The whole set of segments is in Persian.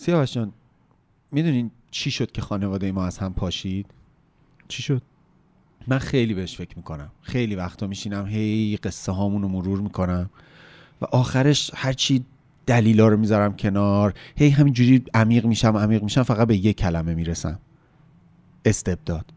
سیاوش جان می‌دونین چی شد که خانواده ما از هم پاشید؟ چی شد؟ من خیلی بهش فکر می‌کنم. خیلی وقتا میشینم هی قصه هامون رو مرور می‌کنم و آخرش هرچی دلیلا رو می‌ذارم کنار هی همینجوری عمیق میشم عمیق میشم فقط به یه کلمه می‌رسم. استبداد.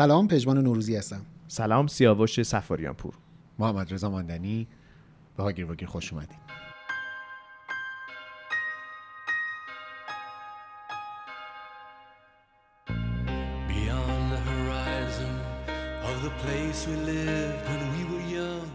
سلام پژمان نوروزی هستم. سلام سیاوش سفاریان پور محمد رضا ماندنی به هاگیر واگیر خوش اومدید. Beyond the horizon of the place we lived when we were young.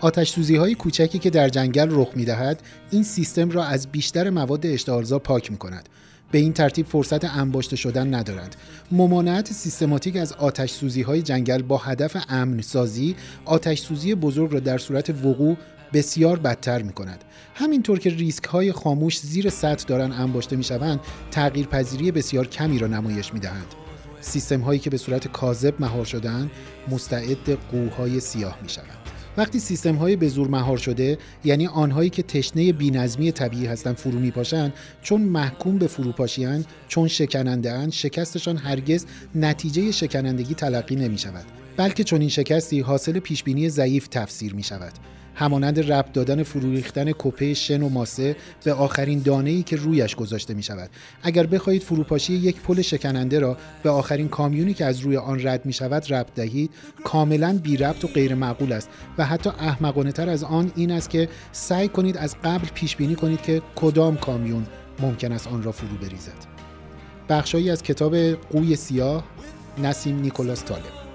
آتش سوزی های کوچکی که در جنگل رخ می دهد این سیستم را از بیشتر مواد اشتعالزا پاک می کند به این ترتیب فرصت انباشته شدن ندارند. ممانعت سیستماتیک از آتش سوزی های جنگل با هدف امن سازی آتش سوزی بزرگ را در صورت وقوع بسیار بدتر می کند همینطور که ریسک های خاموش زیر سطح دارن انباشته می شوند تغییر پذیری بسیار کمی را نمایش می دهند سیستم هایی که به صورت کاذب مهار شدن مستعد قوهای سیاه می شوند وقتی سیستم های به زور مهار شده یعنی آنهایی که تشنه بینظمی طبیعی هستند فرو میپاشند چون محکوم به فروپاشی چون شکننده اند شکستشان هرگز نتیجه شکنندگی تلقی نمی شود بلکه چون این شکستی حاصل پیشبینی ضعیف تفسیر می شود همانند ربط دادن فرو ریختن کپه شن و ماسه به آخرین دانه ای که رویش گذاشته می شود اگر بخواهید فروپاشی یک پل شکننده را به آخرین کامیونی که از روی آن رد می شود ربط دهید کاملا بی ربط و غیر معقول است و حتی احمقانه تر از آن این است که سعی کنید از قبل پیش بینی کنید که کدام کامیون ممکن است آن را فرو بریزد. بخشایی از کتاب قوی سیاه نسیم نیکولاس طالب.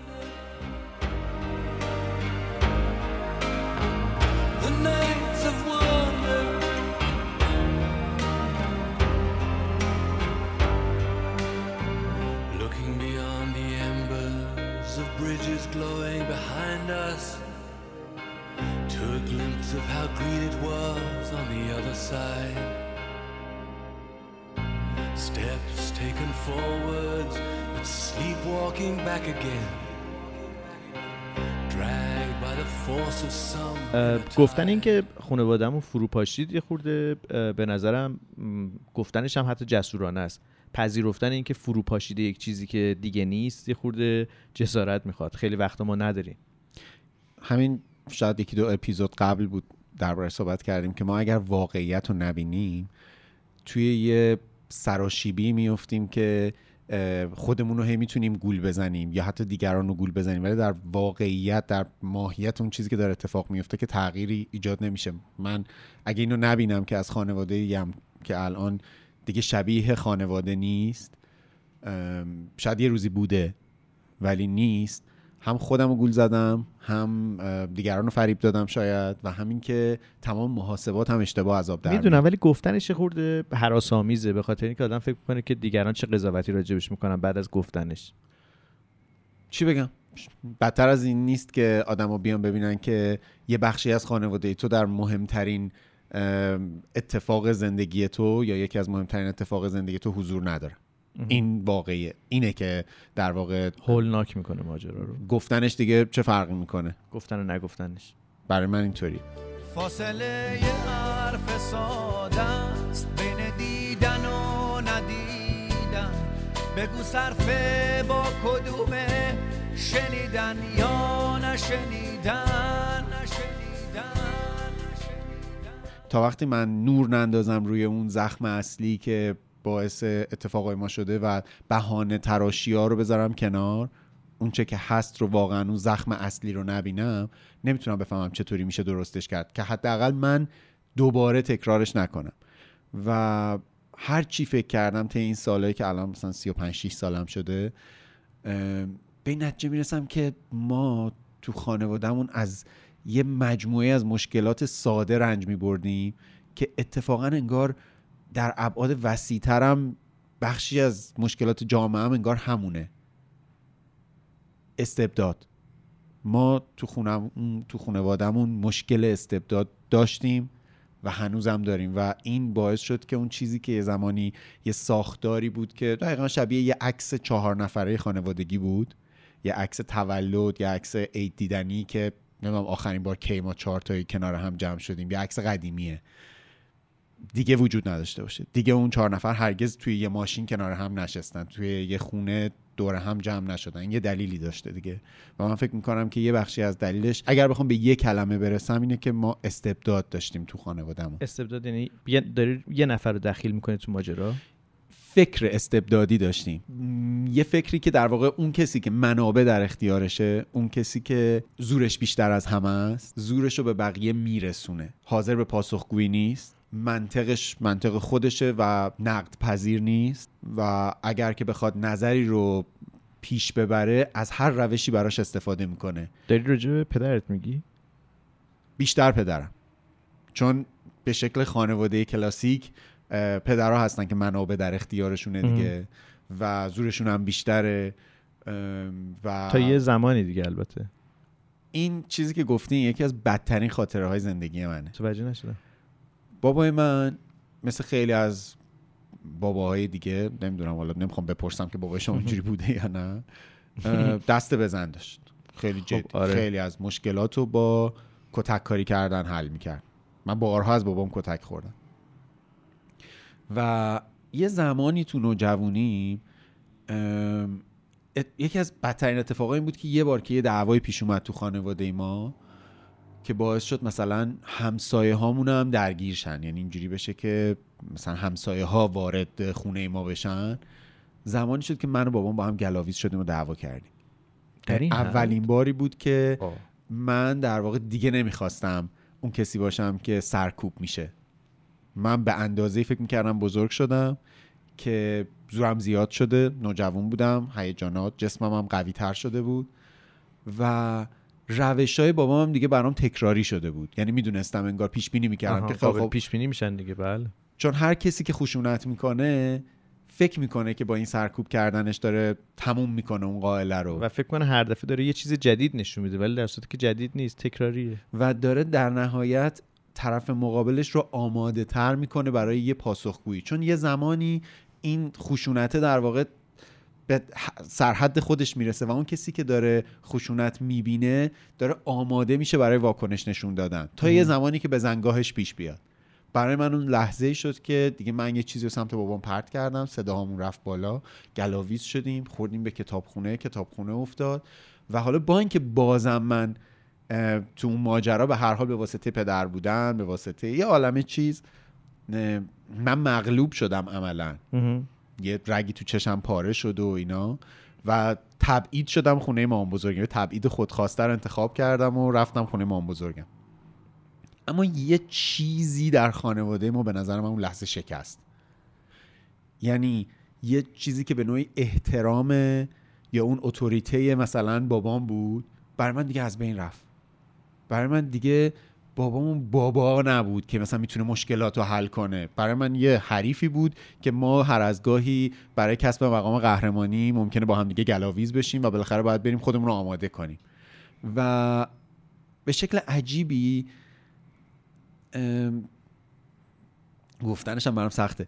گفتن این که خانوادهمون فروپاشید یه خورده به نظرم گفتنش هم حتی جسورانه است. پذیرفتن این که فروپاشیده یک چیزی که دیگه نیست یه خورده جسارت می‌خواد. خیلی وقتا ما نداریم. همین شاید یکی دو اپیزود قبل بود درباره صحبت کردیم که ما اگر واقعیت رو نبینیم توی یه سراشیبی میفتیم که خودمون رو هی می‌تونیم گول بزنیم یا حتی دیگران رو گول بزنیم. ولی در واقعیت در ماهیت اون چیزی که داره اتفاق میفته که تغییری ایجاد نمیشه. من اگه اینو نبینم که از خانواده یم که الان دیگه شبیه خانواده نیست شاید یه روزی بوده ولی نیست. هم خودم رو گول زدم هم دیگران رو فریب دادم شاید و همین که تمام محاسبات هم اشتباه عذاب در می‌دونم ولی گفتنش یه خورده هراسآمیزه به خاطر اینکه آدم فکر می‌کنه که دیگران چه قضاوتی راجبش می‌کنن بعد از گفتنش. چی بگم؟ بدتر از این نیست که آدما بیان ببینن که یه بخشی از خانواده تو در مهمترین اتفاق زندگی تو یا یکی از مهمترین اتفاق زندگی تو حضور نداره. این واقعیه. اینه که در واقع هولناک می‌کنه ماجرا رو. گفتنش دیگه چه فرقی می‌کنه؟ گفتن و نگفتنش. برای من اینطوری. فاصله حرف ساده است. بین دیدن و ندیدن. بگو صرفه با کدومه؟ شنیدن یا نشنیدن؟ نشنیدن نشنیدن. تا وقتی من نور نندازم روی اون زخم اصلی که باعث اتفاقای ما شده و بهانه تراشی ها رو بذارم کنار. اون چه که هست رو واقعا اون زخم اصلی رو نبینم نمی‌تونم بفهمم چطوری میشه درستش کرد که حداقل من دوباره تکرارش نکنم. و هر چی فکر کردم تا این سالهایی که الان مثلا 35 6 سالم شده به نتیجه می‌رسم که ما تو خانوادهمون از یه مجموعه از مشکلات ساده رنج میبردیم که اتفاقا انگار در ابعاد وسیعترم بخشی از مشکلات جامعه هم انگار همونه. استبداد. ما تو خونه تو خانوادهمون مشکل استبداد داشتیم و هنوزم داریم و این باعث شد که اون چیزی که یه زمانی یه ساختاری بود که دقیقا شبیه یه عکس چهار نفره خانوادگی بود یه عکس تولد یه عکس عید دیدنی که نمی‌دونم آخرین بار کی ما چهار تایی کنار هم جمع شدیم یه عکس قدیمیه. دیگه وجود نداشته باشه. دیگه اون چهار نفر هرگز توی یه ماشین کنار هم نشستن. توی یه خونه دور هم جمع نشدن. یه دلیلی داشته دیگه. و من فکر می‌کنم که یه بخشی از دلیلش اگر بخوام به یه کلمه برسم اینه که ما استبداد داشتیم تو خانوادهمون. استبداد یعنی داری یه نفر رو دخیل می‌کنه تو ماجرا؟ فکر استبدادی داشتیم. یه فکری که در واقع اون کسی که منابع در اختیارشه اون کسی که زورش بیشتر از همه است زورش رو به بقیه میرسونه. حاضر به پاسخگویی نیست. منطقش منطق خودشه و نقد پذیر نیست و اگر که بخواد نظری رو پیش ببره از هر روشی براش استفاده می‌کنه. داری راجع به پدرت میگی؟ بیشتر پدرم. چون به شکل خانواده کلاسیک پدرها هستن که منابع در اختیارشونه دیگه و زورشون هم بیشتره و تا یه زمانی دیگه البته. این چیزی که گفتین یکی از بدترین خاطره های زندگی منه. متوجه نشدم. بابای من مثل خیلی از باباهای دیگه نمی‌دونم حالا نمی‌خوام بپرسم که بابای شما اینجوری بوده یا نه دست بزن داشت. خیلی جدی. آره. خیلی از مشکلات رو با کتک کاری کردن حل می‌کرد. من بارها از بابام کتک خوردم. و یه زمانی تو نوجوانی یکی از بدترین اتفاقا این بود که یه بار که یه دعوای پیش اومد تو خانواده ما که باعث شد مثلا همسایه هامون هم درگیر شن یعنی اینجوری بشه که مثلا همسایه ها وارد خونه ما بشن زمانی شد که من و بابام با هم گلاویز شدیم و دعوا کردیم در این؟ اولین باری بود که آه. من در واقع دیگه نمی‌خواستم اون کسی باشم که سرکوب میشه من به اندازه فکر می‌کردم بزرگ شدم که زورم زیاد شده نوجوان بودم هیجانات جسمم هم قوی تر شده بود و روش های بابام هم دیگه برام تکراری شده بود. یعنی می‌دونستم انگار پیش بینی می‌کردم که قابل خب پیش بینی میشن دیگه بله. چون هر کسی که خشونت می‌کنه فکر می‌کنه که با این سرکوب کردنش داره تموم می‌کنه اون قائله رو. و فکر کنه هر دفعه داره یه چیز جدید نشون میده ولی در صورتی که جدید نیست تکراریه. و داره در نهایت طرف مقابلش رو آماده تر می‌کنه برای یه پاسخگویی. چون یه زمانی این خشونته در واقع به سرحد خودش می‌رسه و اون کسی که داره خشونت می‌بینه داره آماده میشه برای واکنش نشون دادن. تا یه زمانی که به زنگاهش پیش بیاد. برای من اون لحظه ای شد که دیگه من یه چیزی رو سمت بابام پرت کردم صداهامون رفت بالا گلاویز شدیم خوردیم به کتابخونه کتابخونه افتاد و حالا با اینکه بازم من تو اون ماجرا به هر حال به واسطه پدر بودن به واسطه یه عالمه چیز من مغلوب شدم عملا. یه رگی تو چشم پاره شد و اینا. و تبعید شدم خونه مام بزرگم. تبعید خودخواسته رو انتخاب کردم و رفتم خونه مام بزرگم. اما یه چیزی در خانواده ما به نظر من اون لحظه شکست. یعنی یه چیزی که به نوعی احترام یا اون اتوریته مثلا بابام بود برای من دیگه از بین رفت. برای من دیگه بابامون بابا نبود که مثلا می‌تونه مشکلات رو حل کنه. برای من یه حریفی بود که ما هر از گاهی برای کسب مقام قهرمانی ممکنه با هم دیگه گلاویز بشیم و بالاخره باید بریم خودمون رو آماده کنیم. و به شکل عجیبی گفتنش هم برام سخته.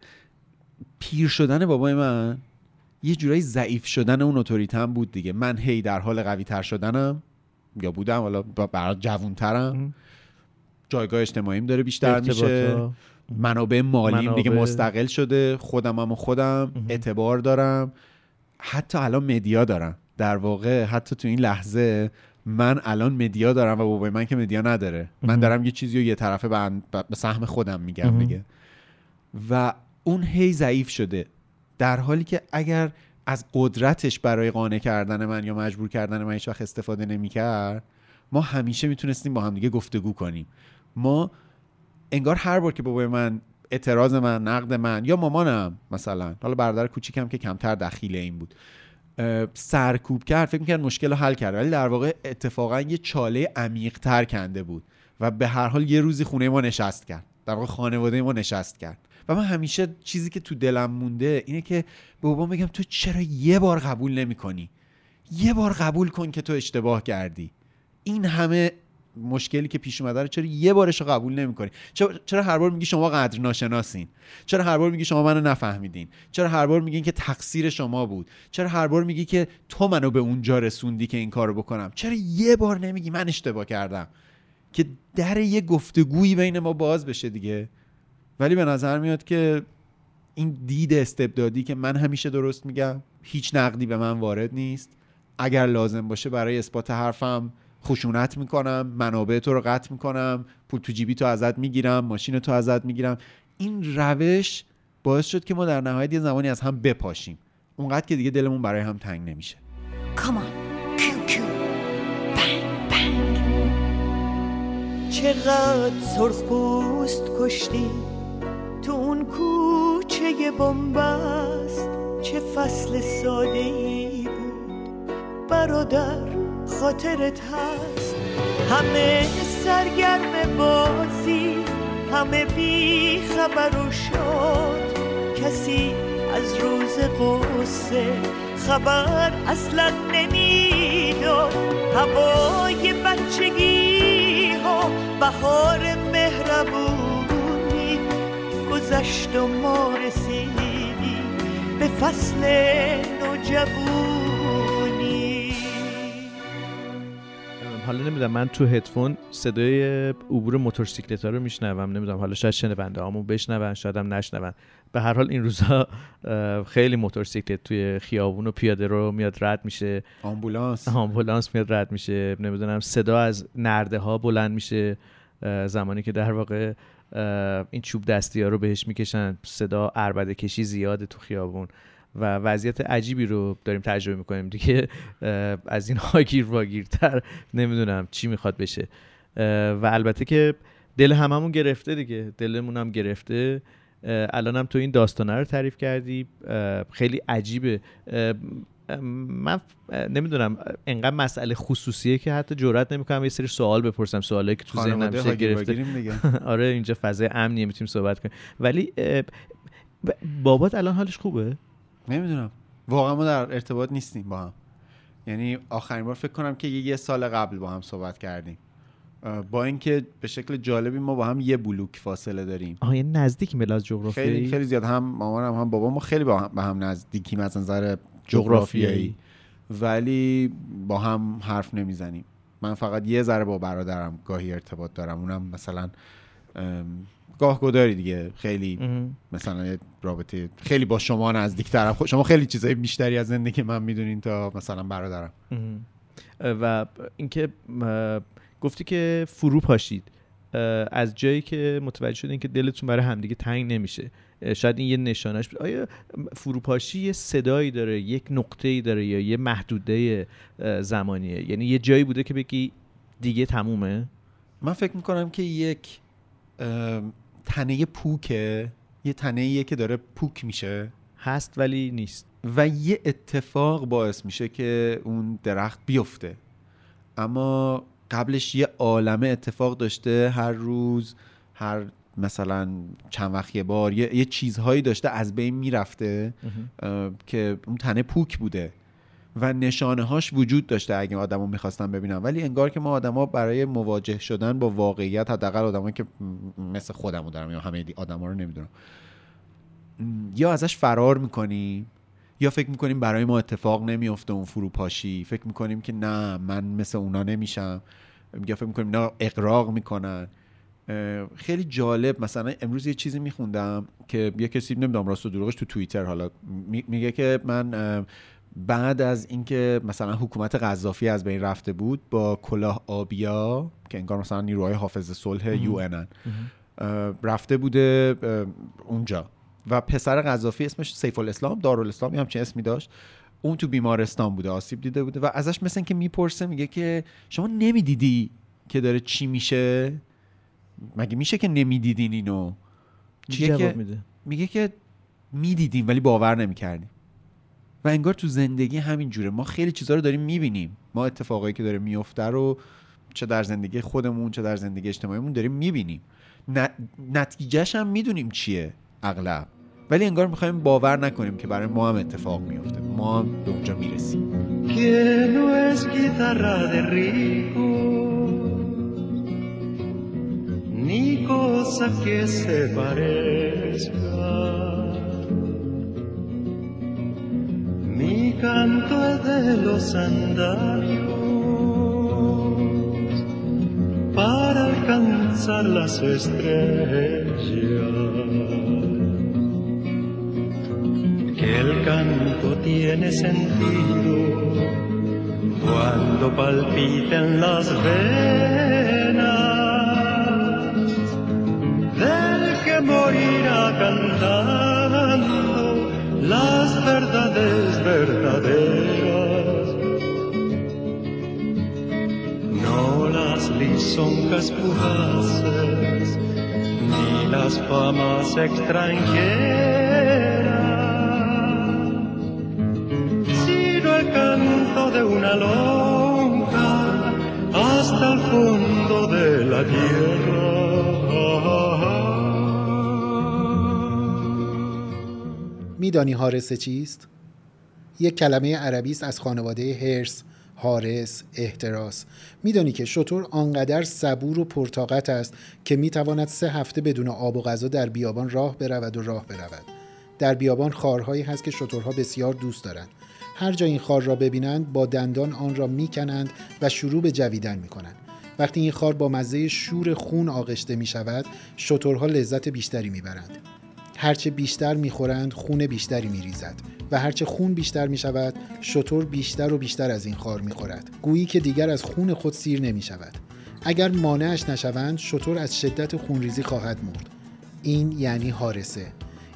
پیر شدن بابای من یه جورایی ضعیف شدن اون اتوریتم بود دیگه. من هی در حال قوی تر شدنم. یا بودم حالا برای جوون ترم جایگاه اجتماعیم داره بیشتر میشه. منابع مالیم دیگه منابع. مستقل شده. خودم هم و خودم اعتبار دارم. حتی الان مدیا دارم. در واقع حتی تو این لحظه من الان مدیا دارم و بابای من که مدیا نداره. من دارم یه چیزی رو یه طرفه به, سهم خودم میگم دیگه. و اون هی ضعیف شده. در حالی که اگر از قدرتش برای قانع کردن من یا مجبور کردن من هیچ وقت استفاده نمی‌کرد ما همیشه می‌تونستیم با هم دیگه گفتگو کنیم. ما انگار هر بار که بابای من اعتراض من نقد من یا مامانم مثلا حالا برادر کوچیکم که کمتر دخیل این بود سرکوب کرد فکر می‌کرد مشکل رو حل کرد ولی در واقع اتفاقا یه چاله عمیق تر کنده بود و به هر حال یه روزی خونه ما نشست کرد در واقع خانواده ما نشست کرد. و من همیشه چیزی که تو دلم مونده اینه که به بابا بگم تو چرا یه بار قبول نمی کنی یه بار قبول کن که تو اشتباه کردی. این همه مشکلی که پیش اومده رو چرا یه بارش رو قبول نمی‌کنی؟ چرا هر بار میگی شما قدر ناشناسین؟ چرا هر بار میگی شما منو نفهمیدین؟ چرا هر بار میگین که تقصیر شما بود؟ چرا هر بار میگی که تو منو به اونجا رسوندی که این کارو بکنم؟ چرا یه بار نمیگی من اشتباه کردم؟ که در یه گفتگویی بین ما باز بشه دیگه. ولی به نظر میاد که این دید استبدادی که من همیشه درست میگم هیچ نقدی به من وارد نیست. اگر لازم باشه برای اثبات حرفم خشونت می‌کنم منابع تو رو قطع می‌کنم پول تو جیبی تو ازت می‌گیرم ماشین تو ازت می‌گیرم این روش باعث شد که ما در نهایت یه زمانی از هم بپاشیم اونقدر که دیگه دلمون برای هم تنگ نمیشه Come on. Pew, pew. Bang, bang. چقدر سرخ پوست کشتی تو اون کوچه بنبست چه فصل ساده ای بود برادر خاطرت هست. همه سرگرم بازی همه بی خبر و شاد. کسی از روز قصه خبر اصلا نمی‌داد. هوای بچگی ها بهار مهربونی. گذشت و ما رسیدیم به فصل نوجوانی حالا نمی‌دونم من تو هدفون صدای عبور موتورسیکلت ها رو میشنوم نمی‌دونم حالا شاید شنونده هامون بشنون شاید هم نشنون. به هر حال این روزا اه، خیلی موتورسیکلت توی خیابون و پیاده رو میاد رد میشه. آمبولانس. آمبولانس میاد رد میشه. نمی‌دونم صدا از نرده ها بلند میشه. زمانی که در واقع این چوب دستی ها رو بهش می‌کشن صدا عربده کشی زیاده تو خیابون. و وضعیت عجیبی رو داریم تجربه می‌کنیم دیگه. از این هاگیر واگیرتر نمی‌دونم چی می‌خواد بشه. و البته که دل هممون گرفته دیگه. دلمون هم گرفته. اه، الانم تو این داستانه رو تعریف کردی. خیلی عجیبه. من نمی‌دونم انقدر مسئله خصوصیه که حتی جرئت نمی‌کنم یه سری سوال بپرسم. سوالایی که تو ذهنم میشه هاگیر گرفته. آره اینجا فضای امنیه می‌تونیم صحبت کنیم. ولی بابات الان حالش خوبه؟ نمی‌دونم. واقعا ما در ارتباط نیستیم با هم. یعنی آخرین بار فکر کنم که یه, سال قبل با هم صحبت کردیم. با اینکه به شکل جالبی ما با هم یه بلوک فاصله داریم. آها یعنی نزدیک ملاز جغرافیایی. خیلی خیلی زیاد. هم مامانم هم بابام ما خیلی با هم, با هم نزدیکیم از نظر جغرافیایی. ولی با هم حرف نمی‌زنیم. من فقط یه ذره با برادرم گاهی ارتباط دارم. اونم مثلا گاه گداری دیگه. خیلی مهم. مثلا یه رابطه خیلی با شما نزدیکترم خب شما خیلی چیزای بیشتری از زندگی من می‌دونین تا مثلا برادرم. و اینکه گفتی که فرو پاشید. از جایی که متوجه شدین که دلتون برای همدیگه تنگ نمیشه. شاید این یه نشانش بود. آیا فروپاشی یه صدایی داره یک نقطه ای داره یا یه محدوده زمانیه؟ یعنی یه جایی بوده که بگی دیگه تمومه؟ من فکر می‌کنم که یک ام، تنه پوکه. یه تنه که داره پوک میشه. هست ولی نیست. و یه اتفاق باعث میشه که اون درخت بیفته. اما قبلش یه عالمه اتفاق داشته. هر روز هر مثلا چند وقت یه بار یه, یه چیزهایی داشته از بین می‌رفته که اون تنه پوک بوده. و نشانه هاش وجود داشته اگه آدما می‌خواستن ببینن. ولی انگار که ما آدما برای مواجه شدن با واقعیت حداقل آدمایی که مثل خودمو دارم یا همه آدما رو نمی‌دونم. یا ازش فرار می‌کنیم یا فکر می‌کنیم برای ما اتفاق نمیفته اون فروپاشی. فکر می‌کنیم که نه من مثل اونا نمیشم. یا فکر می‌کنیم نه اقراق می‌کنن. خیلی جالب. مثلا امروز یه چیزی میخوندم که یه کسی نمی‌دونم راست و دروغش تو توییتر حالا می- میگه که من بعد از اینکه مثلا حکومت قذافی از بین رفته بود با کلاه آبیا که انگار مثلا نیروهای حافظ صلح یو رفته بوده اونجا. و پسر قذافی اسمش سیف الاسلام دارالاسلام یه همچین اسمی داشت. اون تو بیمارستان بوده آسیب دیده بوده و ازش مثل که می‌پرسه میگه که شما نمی‌دیدی که داره چی میشه؟ مگه میشه که نمی‌دیدین اینو؟ چی جواب که میده. میگه که می‌دیدیم ولی باور نمی‌کردیم و انگار تو زندگی همین جوره. ما خیلی چیزها رو داریم می‌بینیم. ما اتفاقایی که داره میفته رو چه در زندگی خودمون چه در زندگی اجتماعیمون داریم می‌بینیم. نتیجهش هم می‌دونیم چیه اغلب. ولی انگار می‌خوایم باور نکنیم که برای ما هم اتفاق میفته ما هم به اونجا می‌رسیم. Rico, cosa que se parezca. Mi canto es de los andarios para alcanzar las estrellas. Que el canto tiene sentido cuando palpiten las venas del que morirá cantando las verdades verdaderas. No las lisonjas fugaces, ni las famas extranjeras, sino el canto de una lonja hasta el fondo de la tierra. میدانی حارسه چیست؟ یک کلمه عربی است از خانواده هرس، حارس، احتراس. میدانی که شطور آنقدر صبور و پرطاقت است که می‌تواند سه هفته بدون آب و غذا در بیابان راه برود و راه برود. در بیابان خارهایی هست که شطورها بسیار دوست دارند. هر جا این خار را ببینند با دندان آن را می‌کنند و شروع به جویدن می‌کنند. وقتی این خار با مزه شور خون آغشته می شود، شترها لذت بیشتری می‌برند. هرچه بیشتر می‌خورند خون بیشتری میریزد و هرچه خون بیشتر می شود شطور بیشتر و بیشتر از این خار می‌خورد. گویی که دیگر از خون خود سیر نمی شود اگر مانعش نشوند شطور از شدت خونریزی خواهد مرد. این یعنی حارسه.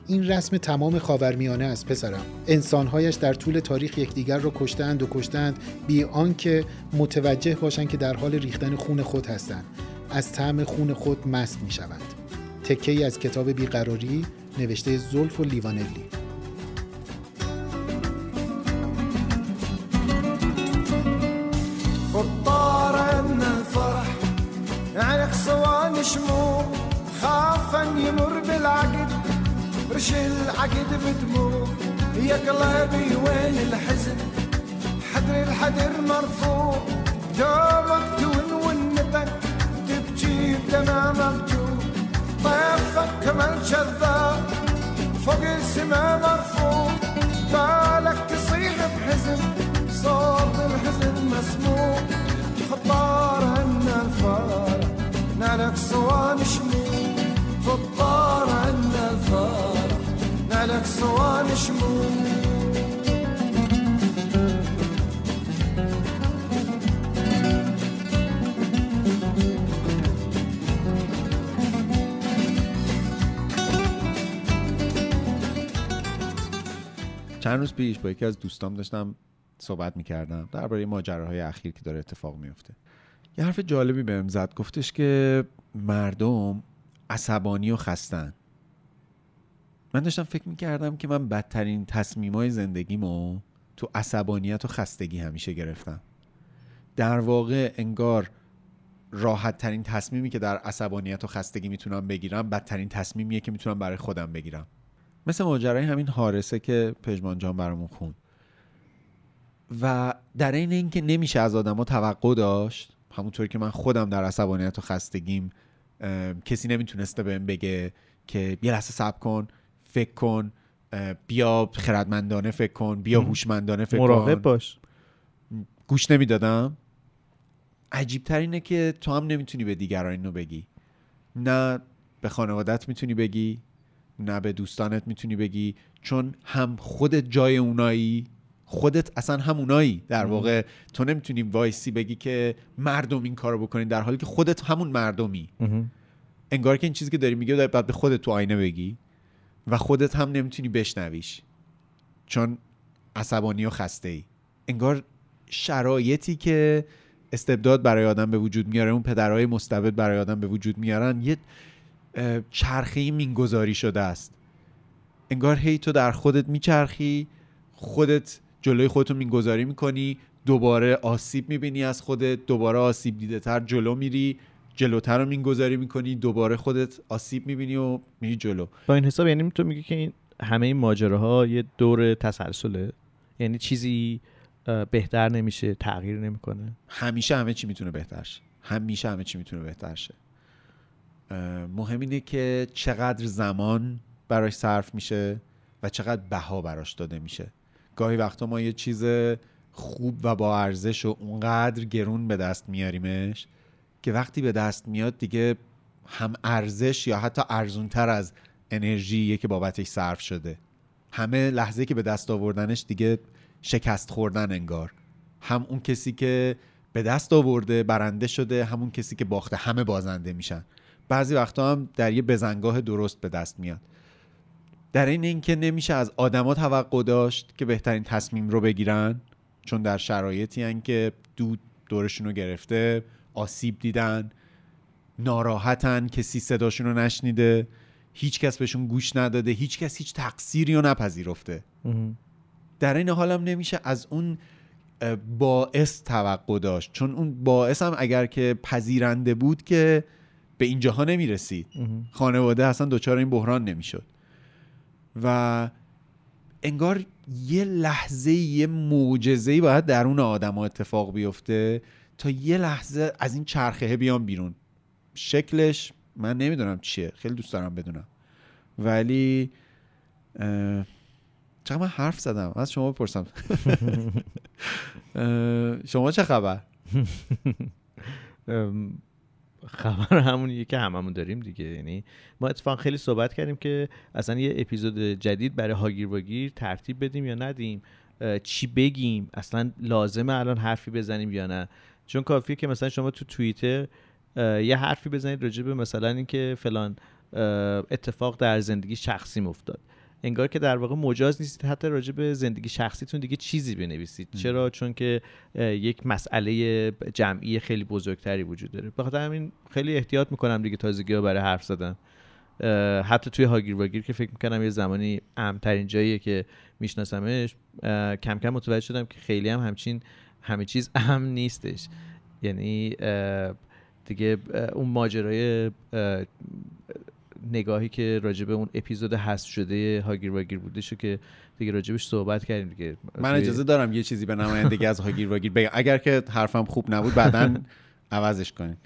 این رسم تمام خاورمیانه است پسرم. انسانهایش در طول تاریخ یکدیگر را کشتند و کشتند بی آنکه متوجه باشند که در حال ریختن خون خود هستند. از طعم خون خود مست می شوند تکه ای از کتاب بیقراری نوشته زلف و لیوانلی. والطار من الفرح يعني صوان شموع خاف ان يمر بالعقد رش العقد بدموع يا قلبي وين الحزن. حدر الحدر مرفوع جابك تون ونتك تبكي بدمع مفتوح طيفك كمان شذاب فوق السما مرفوع بالك تصيح بحزن. صوت الحزن مسموع. خطار عنا الفارق نالك صوان شموع چند روز پیش با یکی از دوستام داشتم صحبت می‌کردم درباره ماجراهای اخیر که داره اتفاق میفته یه حرف جالبی بهم زد گفتش که مردم عصبانی و خستن. من داشتم فکر می‌کردم که من بدترین تصمیمای زندگیمو تو عصبانیت و خستگی همیشه گرفتم. در واقع انگار راحت ترین تصمیمی که در عصبانیت و خستگی می‌تونم بگیرم بدترین تصمیمیه که می‌تونم برای خودم بگیرم. مثل ماجرای همین حارسه که پژمان جان برامون خون. و در این اینکه نمیشه از آدما توقع داشت همونطور که من خودم در عصبانیت و خستگیم کسی نمی‌تونسته بهم بگه که یه لحظه صبر کن فکر کن بیا خردمندانه فکر کن بیا هوشمندانه فکر مراقب کن. باش. گوش نمی‌دادم. عجیب تر اینه که تو هم نمی‌تونی به دیگران اینو بگی. نه به خانوادت می‌تونی بگی. نه به دوستانت می‌تونی بگی چون هم خودت جای اونایی خودت اصلا همونایی در واقع تو نمی‌تونی وایسی بگی که مردم این کارو بکنین در حالی که خودت همون مردمی. انگار که این چیزی که داری میگه داری باید به خودت تو آینه بگی و خودت هم نمی‌تونی بشنویش. چون عصبانی و خسته ای انگار شرایطی که استبداد برای آدم به وجود میاره اون پدرهای مستبد برای آدم به وجود میارن یه چرخه مینگذاری شده است. انگار هی تو در خودت میچرخی خودت جلوی خودتو مینگذاری می‌کنی دوباره آسیب می‌بینی از خودت دوباره آسیب دیده تر جلو میری جلوتر رو مینگذاری می‌کنی دوباره خودت آسیب می‌بینی و میری جلو. با این حساب یعنی تو میگی که این همه این ماجراها یه دور تسلسله؟ یعنی چیزی بهتر نمیشه تغییر نمی‌کنه؟ همیشه همه چی می‌تونه بهتر شه. همیشه همه چی می‌تونه بهتر شه. مهم اینه که چقدر زمان براش صرف میشه و چقدر بها براش داده میشه. گاهی وقتا ما یه چیز خوب و با ارزش و اونقدر گرون به دست میاریمش که وقتی به دست میاد دیگه هم ارزش یا حتی ارزونتر از انرژی که بابتش صرف شده. همه لحظه که به دست آوردنش دیگه شکست خوردن انگار. هم اون کسی که به دست آورده برنده شده همون کسی که باخته همه بازنده میشن. بعضی وقتا هم در یه بزنگاه درست به دست میاد. در این اینکه نمیشه از آدما توقع داشت که بهترین تصمیم رو بگیرن چون در شرایطی هن که دود دورشون رو گرفته آسیب دیدن ناراحتن کسی صداشون رو نشنیده هیچ کس بهشون گوش نداده هیچ کس هیچ تقصیری رو نپذیرفته در این حال هم نمیشه از اون باعث توقع داشت. چون اون باعث هم اگر که پذیرنده بود که به اینجاها نمی‌رسید. خانواده اصلا دچار این بحران نمی‌شد. و انگار یه لحظه یه معجزه‌ای باید درون آدم اتفاق بیفته تا یه لحظه از این چرخه بیان بیرون. شکلش من نمی‌دونم چیه. خیلی دوست دارم بدونم. ولی اه، چقدر من حرف زدم؟ از شما بپرسم. اه، شما چه خبر؟ خبر همونیه که هممون داریم دیگه. یعنی ما اتفاقا خیلی صحبت کردیم که اصلا یه اپیزود جدید برای هاگیر واگیر ترتیب بدیم یا ندیم. چی بگیم؟ اصلا لازمه الان حرفی بزنیم یا نه؟ چون کافیه که مثلا شما تو توییتر یه حرفی بزنید راجع به مثلا اینکه فلان اتفاق در زندگی شخصی افتاد. انگار که در واقع مجاز نیستید. حتی راجع به زندگی شخصیتون دیگه چیزی بنویسید. چرا؟ چون که یک مسئله جمعی خیلی بزرگتری وجود داره. بخاطر همین خیلی احتیاط می‌کنم دیگه تازگی ها برای حرف زدن. حتی توی هاگیر واگیر که فکر می‌کنم یه زمانی امترین جاییه که میشناسمش کم کم متوجه شدم که خیلی هم همچین همه چیز امن نیستش. یعنی دیگه اون ماجرای نگاهی که راجع به اون اپیزود حذف شده هاگیر واگیر بودشو که دیگه راجبش صحبت کردیم دیگه. من اجازه دارم یه چیزی به نمایندگی از هاگیر واگیر بگم. اگر که حرفم خوب نبود بعدا عوضش کنید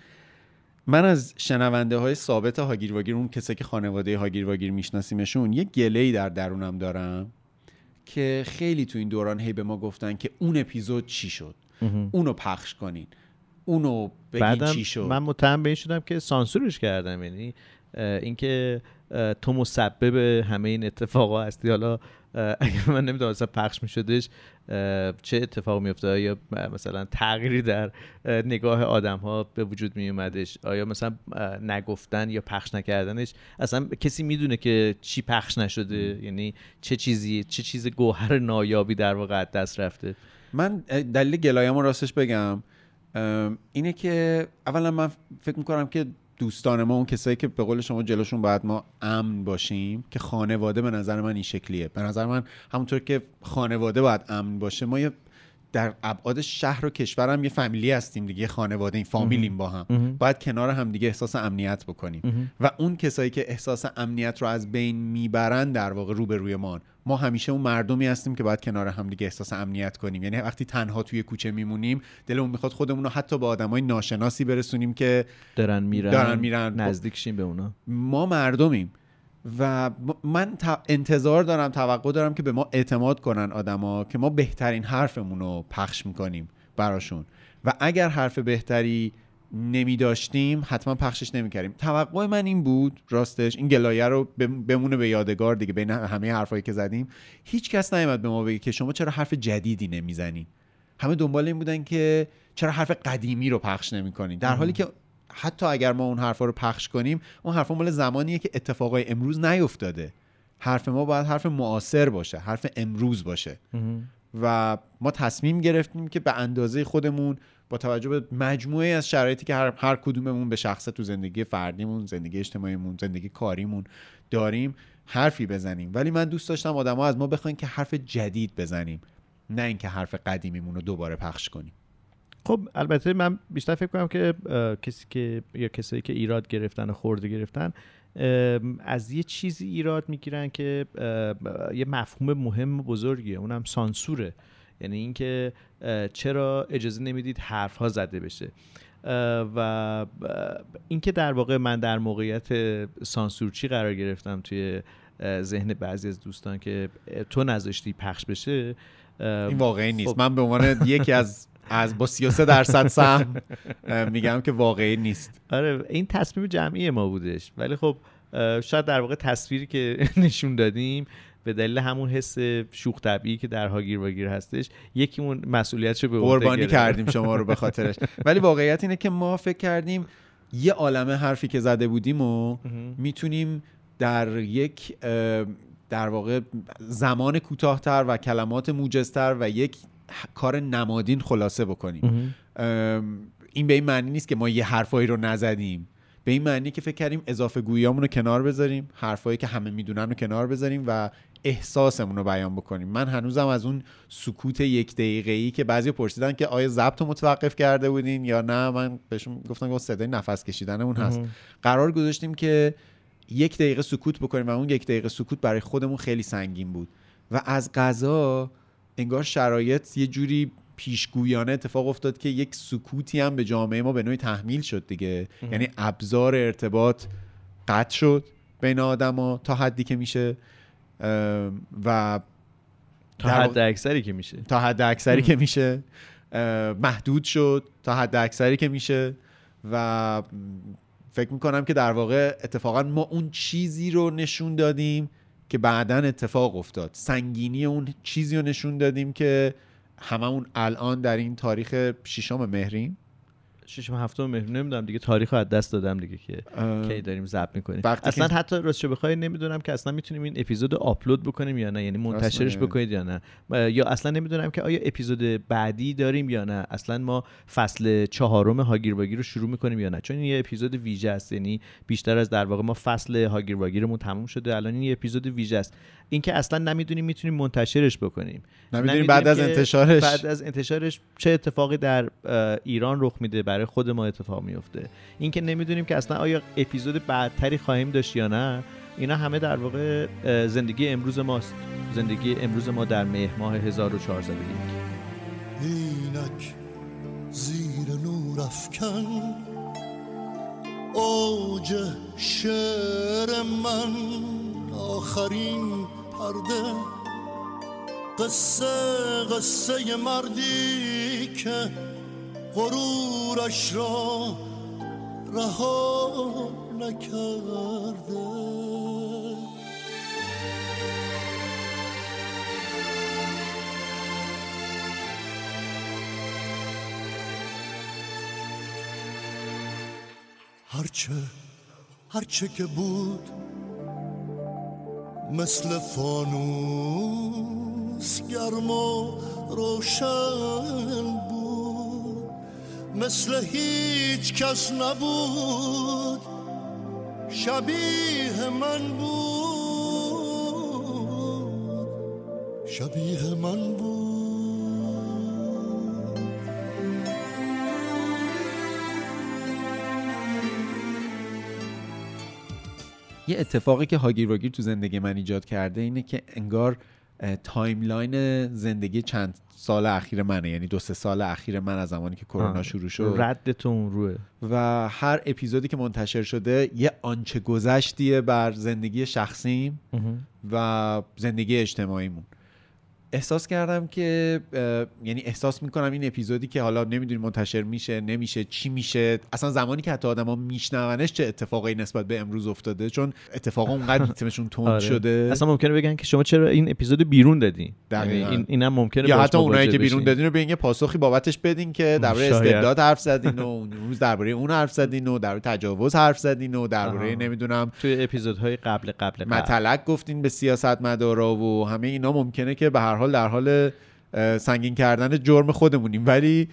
من از شنونده های ثابت هاگیر واگیر اون کسی که خانواده هاگیر واگیر میشناسیمشون یه گله در درونم دارم که خیلی تو این دوران هی به ما گفتن که اون اپیزود چی شد. اونو پخش کنین. اونو بگین چی شد. من متهم به این شدم که سانسورش کردم. یعنی اینکه تو مسبب همه این اتفاقا هستی. حالا اگه من نمی‌دونم مثلا پخش میشدش چه اتفاق میفته یا مثلا تغییری در اه، نگاه آدم ها به وجود می اومدش آیا مثلا نگفتن یا پخش نکردنش؟ اصلا کسی می‌دونه که چی پخش نشده؟ یعنی چه چیزی چه چیز گوهر نایابی در واقع از دست رفته؟ من دلیل گلایم راستش بگم. اینه که اولا من فکر می‌کنم که دوستان ما اون کسایی که به قول شما جلوشون باید ما امن باشیم که خانواده به نظر من این شکلیه. به نظر من همونطور که خانواده باید امن باشه ما یه در ابعاد شهر و کشور هم یه فامیلی هستیم دیگه یه خانواده این فامیلیم با هم. باید کنار هم دیگه احساس امنیت بکنیم. و اون کسایی که احساس امنیت رو از بین می‌برن در واقع روبروی ما ما همیشه اون مردمی هستیم که باید کنار هم دیگه احساس امنیت کنیم. یعنی وقتی تنها توی کوچه میمونیم دلمون می‌خواد خودمون رو حتی با آدمای ناشناسی برسونیم که دارن میرن دارن میرن. نزدیک شیم به اونا. ما مردمیم. و من انتظار دارم توقع دارم که به ما اعتماد کنن آدما که ما بهترین حرفمون رو پخش می‌کنیم براشون. و اگر حرف بهتری نمی داشتیم حتما پخشش نمی کردیم توقع من این بود راستش این گلایه رو بم- بمونه به یادگار دیگه بین همه حرفایی که زدیم. هیچ کس نیومد به ما بگه که شما چرا حرف جدیدی نمی‌زنین. همه دنبال این بودن که چرا حرف قدیمی رو پخش نمی‌کنین. در حالی که حتی اگر ما اون حرفا رو پخش کنیم اون حرفا مال زمانیه که اتفاقای امروز نیفتاده. حرف ما باید حرف معاصر باشه حرف امروز باشه. و ما تصمیم گرفتیم که به اندازه خودمون با توجه به مجموعه از شرایطی که هر, هر کدوممون به شخصه تو زندگی فردیمون زندگی اجتماعیمون زندگی کاریمون داریم حرفی بزنیم. ولی من دوست داشتم آدما از ما بخواین که حرف جدید بزنیم نه اینکه حرف قدیمیمون رو دوباره پخش کنیم. خب البته من بیشتر فکر کنم که کسی که یا کسایی که ایراد گرفتن و خورده گرفتن از یه چیزی ایراد می‌گیرن که یه مفهوم مهم و بزرگیه. اونم سانسوره. یعنی اینکه چرا اجازه نمی‌دید حرف ها زده بشه. و اینکه در واقع من در موقعیت سانسورچی قرار گرفتم توی ذهن بعضی از دوستان که تو نذاشتی پخش بشه این واقعی نیست. خب. من به عنوان یکی از از با 33 درصد سهم میگم که واقعی نیست. آره این تصمیم جمعی ما بودش. ولی خب شاید در واقع تصویری که نشون دادیم به دلیل همون حس شوخ طبیعی که در هاگیر واگیر هستش یکیمون مسئولیتشو به قربانی. کردیم شما رو به خاطرش. ولی واقعیت اینه که ما فکر کردیم یه عالمه حرفی که زده بودیم و می‌تونیم در یک در واقع زمان کوتاهتر و کلمات موجزتر و یک کار نمادین خلاصه بکنیم. این به این معنی نیست که ما یه حرفایی رو نزدیم. به این معنی که فکر کردیم اضافه گوییامون رو کنار بذاریم حرفایی که همه می‌دونن رو کنار بذاریم و احساسمون رو بیان بکنیم. من هنوزم از اون سکوت یک دقیقه ای که بعضی پرسیدن که آیا ضبط متوقف کرده بودین یا نه من بهشون گفتم که صدای نفس کشیدنمون هست. قرار گذاشتیم که یک دقیقه سکوت بکنیم و اون یک دقیقه سکوت برای خودمون خیلی سنگین بود. و از غذا انگار شرایط یه جوری پیشگویانه اتفاق افتاد که یک سکوتی هم به جامعه ما به نوعی تحمیل شد دیگه. یعنی ابزار ارتباط قطع شد بین آدما تا حدی که میشه. و تا حد اکثری که میشه. تا حد اکثری که میشه. محدود شد تا حد اکثری که میشه. و فکر می‌کنم که در واقع اتفاقا ما اون چیزی رو نشون دادیم که بعدا اتفاق افتاد. سنگینی اون چیزی رو نشون دادیم که هممون الان در این تاریخ ششم مهریم. ششم هفتم مهر نمی‌دونم دیگه تاریخ از دست دادم دیگه که کی داریم ضبط می‌کنیم. اصلا که- حتی راستش بخوای نمی‌دونم که اصلا می‌تونیم این اپیزود آپلود بکنیم یا نه یعنی منتشرش. بکنید یا نه. یا اصلا نمی‌دونم که آیا اپیزود بعدی داریم یا نه. اصلا ما فصل چهارم هاگیر واگیر رو شروع می‌کنیم یا نه. چون این یه اپیزود ویژه است یعنی بیشتر از در واقع ما فصل هاگیر واگیرمون تموم شده الان این یه اپیزود ویژه است. اینکه اصلا نمی‌دونیم می‌تونیم منتشرش بکنیم. نمی‌دونیم بعد از انتشارش. بعد از انتشارش چه اتفاقی در ایران رخ میده برای خود ما اتفاق میفته اینکه نمی‌دونیم که اصلا آیا اپیزود بعدتری خواهیم داشت یا نه اینا همه در واقع زندگی امروز ماست. زندگی امروز ما در مهر ماه 1401 اینک زیر نور افکن اوج شعر من آخرین پرده قصه قصه مردی که غرورش را رها نکرده هرچه هرچه که بود مثل فانوس گرم روشن بود. مثل هیچ کس نبود. شبیه من بود. شبیه من بود. یه اتفاقی که هاگیر واگیر تو زندگی من ایجاد کرده اینه که انگار timeline زندگی چند سال اخیر منه. یعنی دو سه سال اخیر من از زمانی که کرونا شروع شد. رد تو اونه. و هر اپیزودی که منتشر شده یه آنچه گذشتیه بر زندگی شخصیم و زندگی اجتماعیمون. احساس کردم که یعنی احساس می‌کنم این اپیزودی که حالا نمی‌دونیم منتشر میشه نمیشه چی میشه اصلا زمانی که حتی آدما میشنونش چه اتفاقی نسبت به امروز افتاده چون اتفاقا اونقدر ریتمشون تند آره. شده اصلا ممکنه بگن که شما چرا این اپیزود بیرون دادین دقیقاً. یعنی این اینم ممکنه یا حتی اونایی که بیرون. دادین رو به یه پاسخی بابتش بدین که درباره. استبداد حرف زدین و اون روز درباره اون حرف زدین و درباره تجاوز حرف زدین و درباره. نمی‌دونم توی اپیزودهای قبل قبل قبل مطلق گفتین به سیاست مدارا و همه اینا ممکنه که به هر حال در حال سنگین کردن جرم خودمونیم. ولی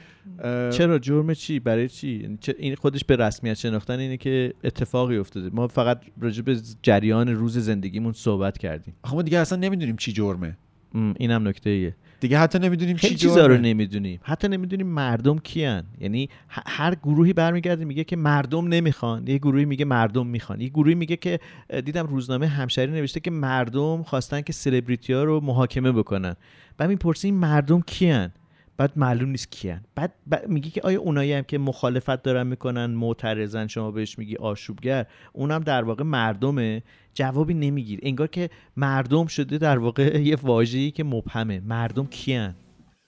چرا؟ جرم چی؟ برای چی؟ یعنی این خودش به رسمیت شناختن اینه که اتفاقی افتاده. ما فقط راجع به جریان روز زندگیمون صحبت کردیم. آخه ما دیگه اصلا نمی‌دونیم چی جرمه. اینم نکته ایه. دیگه حتی نمی‌دونیم چی چیزا رو نمی‌دونیم. حتی نمی‌دونیم مردم کیان. یعنی هر گروهی برمیگرده میگه که مردم نمی‌خوان. یه گروهی میگه مردم می‌خوان. یه گروهی میگه که دیدم روزنامه همشهری نوشته که مردم خواستن که سلبریتی ها رو محاکمه بکنن. بعد می‌پرسیم مردم کیان؟ بعد معلوم نیست کیان. بعد, بعد میگی که آیا اونایی هم که مخالفت دارن می‌کنن معترضن شما بهش میگی آشوبگر اونم در واقع مردمه. جوابی نمیگیر. انگار که مردم شده در واقع یه واژه‌ای که مبهمه. مردم کیان؟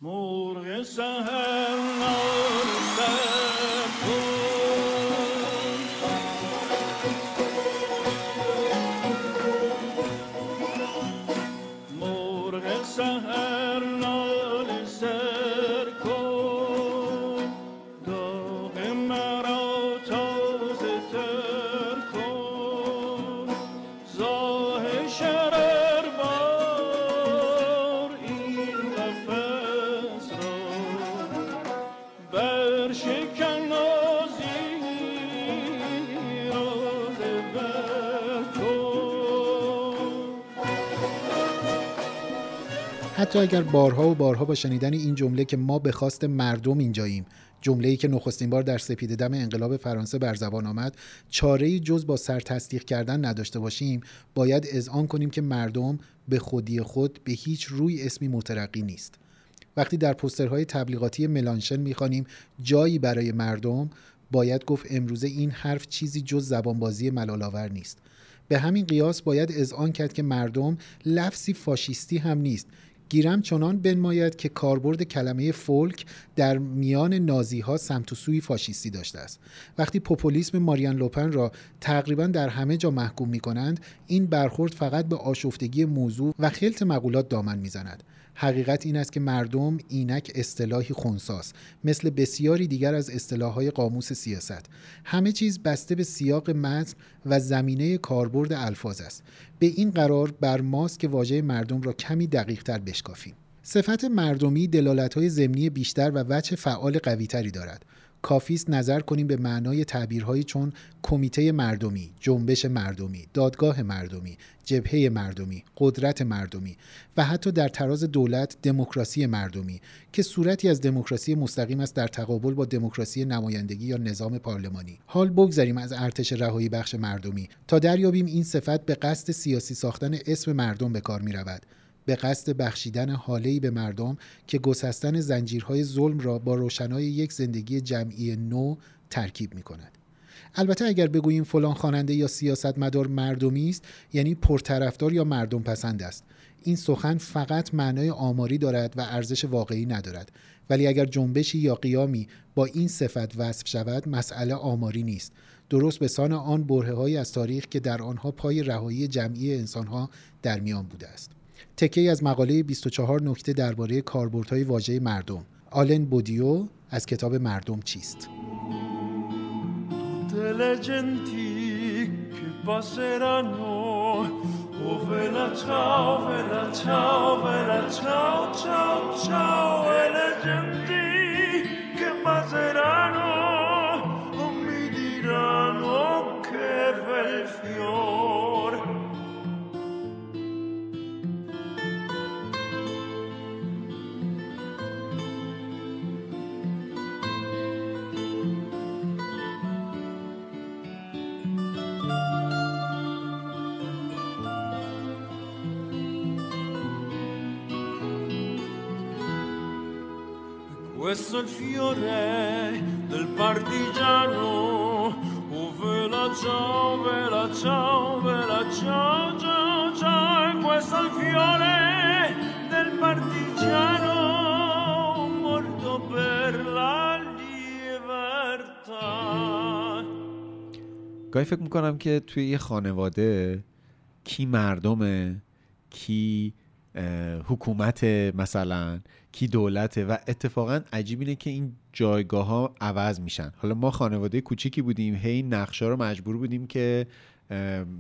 مرغ سهر حتی اگر بارها و بارها با شنیدن این جمله که ما به خواست مردم اینجاییم جمله‌ای که نخستین بار در سپید دم انقلاب فرانسه بر زبان آمد چاره جز با سر تصدیق کردن نداشته باشیم باید اذعان کنیم که مردم به خودی خود به هیچ روی اسمی مترقی نیست. وقتی در پسترهای تبلیغاتی ملانشن می‌خوانیم جایی برای مردم باید گفت امروزه این حرف چیزی جز زبانبازی ملالآور نیست. به همین قیاس باید اذعان کرد که مردم لفظی فاشیستی هم نیست. گیرم چنان بنماید که کاربرد کلمه فولک در میان نازی ها سمت و سوی فاشیستی داشته است. وقتی پوپولیسم ماریان لوپن را تقریبا در همه جا محکوم می کنند این برخورد فقط به آشفتگی موضوع و خلط مقولات دامن می‌زند. حقیقت این است که مردم اینک اصطلاحی خونساست مثل بسیاری دیگر از اصطلاحهای قاموس سیاست. همه چیز بسته به سیاق متن و زمینه کاربرد الفاظ است. به این قرار بر ماست که واژه مردم را کمی دقیق تر بشکافیم. صفت مردمی دلالت‌های ضمنی بیشتر و وجه فعال قویتری دارد. کافی است نظر کنیم به معنای تعبیرهایی چون کمیته مردمی، جنبش مردمی، دادگاه مردمی، جبهه مردمی، قدرت مردمی و حتی در تراز دولت دموکراسی مردمی که صورتی از دموکراسی مستقیم است در تقابل با دموکراسی نمایندگی یا نظام پارلمانی. حال بگذاریم از ارتش رهایی بخش مردمی تا دریابیم این صفت به قصد سیاسی ساختن اسم مردم به کار می رود. به قصد بخشیدن حاله‌ای به مردم که گسستن زنجیرهای ظلم را با روشنای یک زندگی جمعی نو ترکیب می کند. البته اگر بگوییم فلان خواننده یا سیاستمدار مردمی است یعنی پرطرفدار یا مردم پسند است. این سخن فقط معنای آماری دارد و ارزش واقعی ندارد. ولی اگر جنبشی یا قیامی با این صفت وصف شود مسئله آماری نیست. درست به سان آن برهه‌هایی از تاریخ که در آنها پای رهایی جمعی انسانها در میان بوده است. تکه از مقاله 24 نکته درباره کاربردهای واژه مردم. آلن بودیو از کتاب مردم چیست؟ Questo è il fiore del partigiano. Oh, vela ciao, vela ciao, vela ciao, ciao, ciao. E questo è il fiore del partigiano morto per la libertà. گاهی فکر می‌کنم که توی یه خانواده کی مردمه کی حکومت مثلا کی دولته و اتفاقا عجیب اینه که این جایگاه ها عوض میشن. حالا ما خانواده کوچیکی بودیم هی این نقشه رو مجبور بودیم که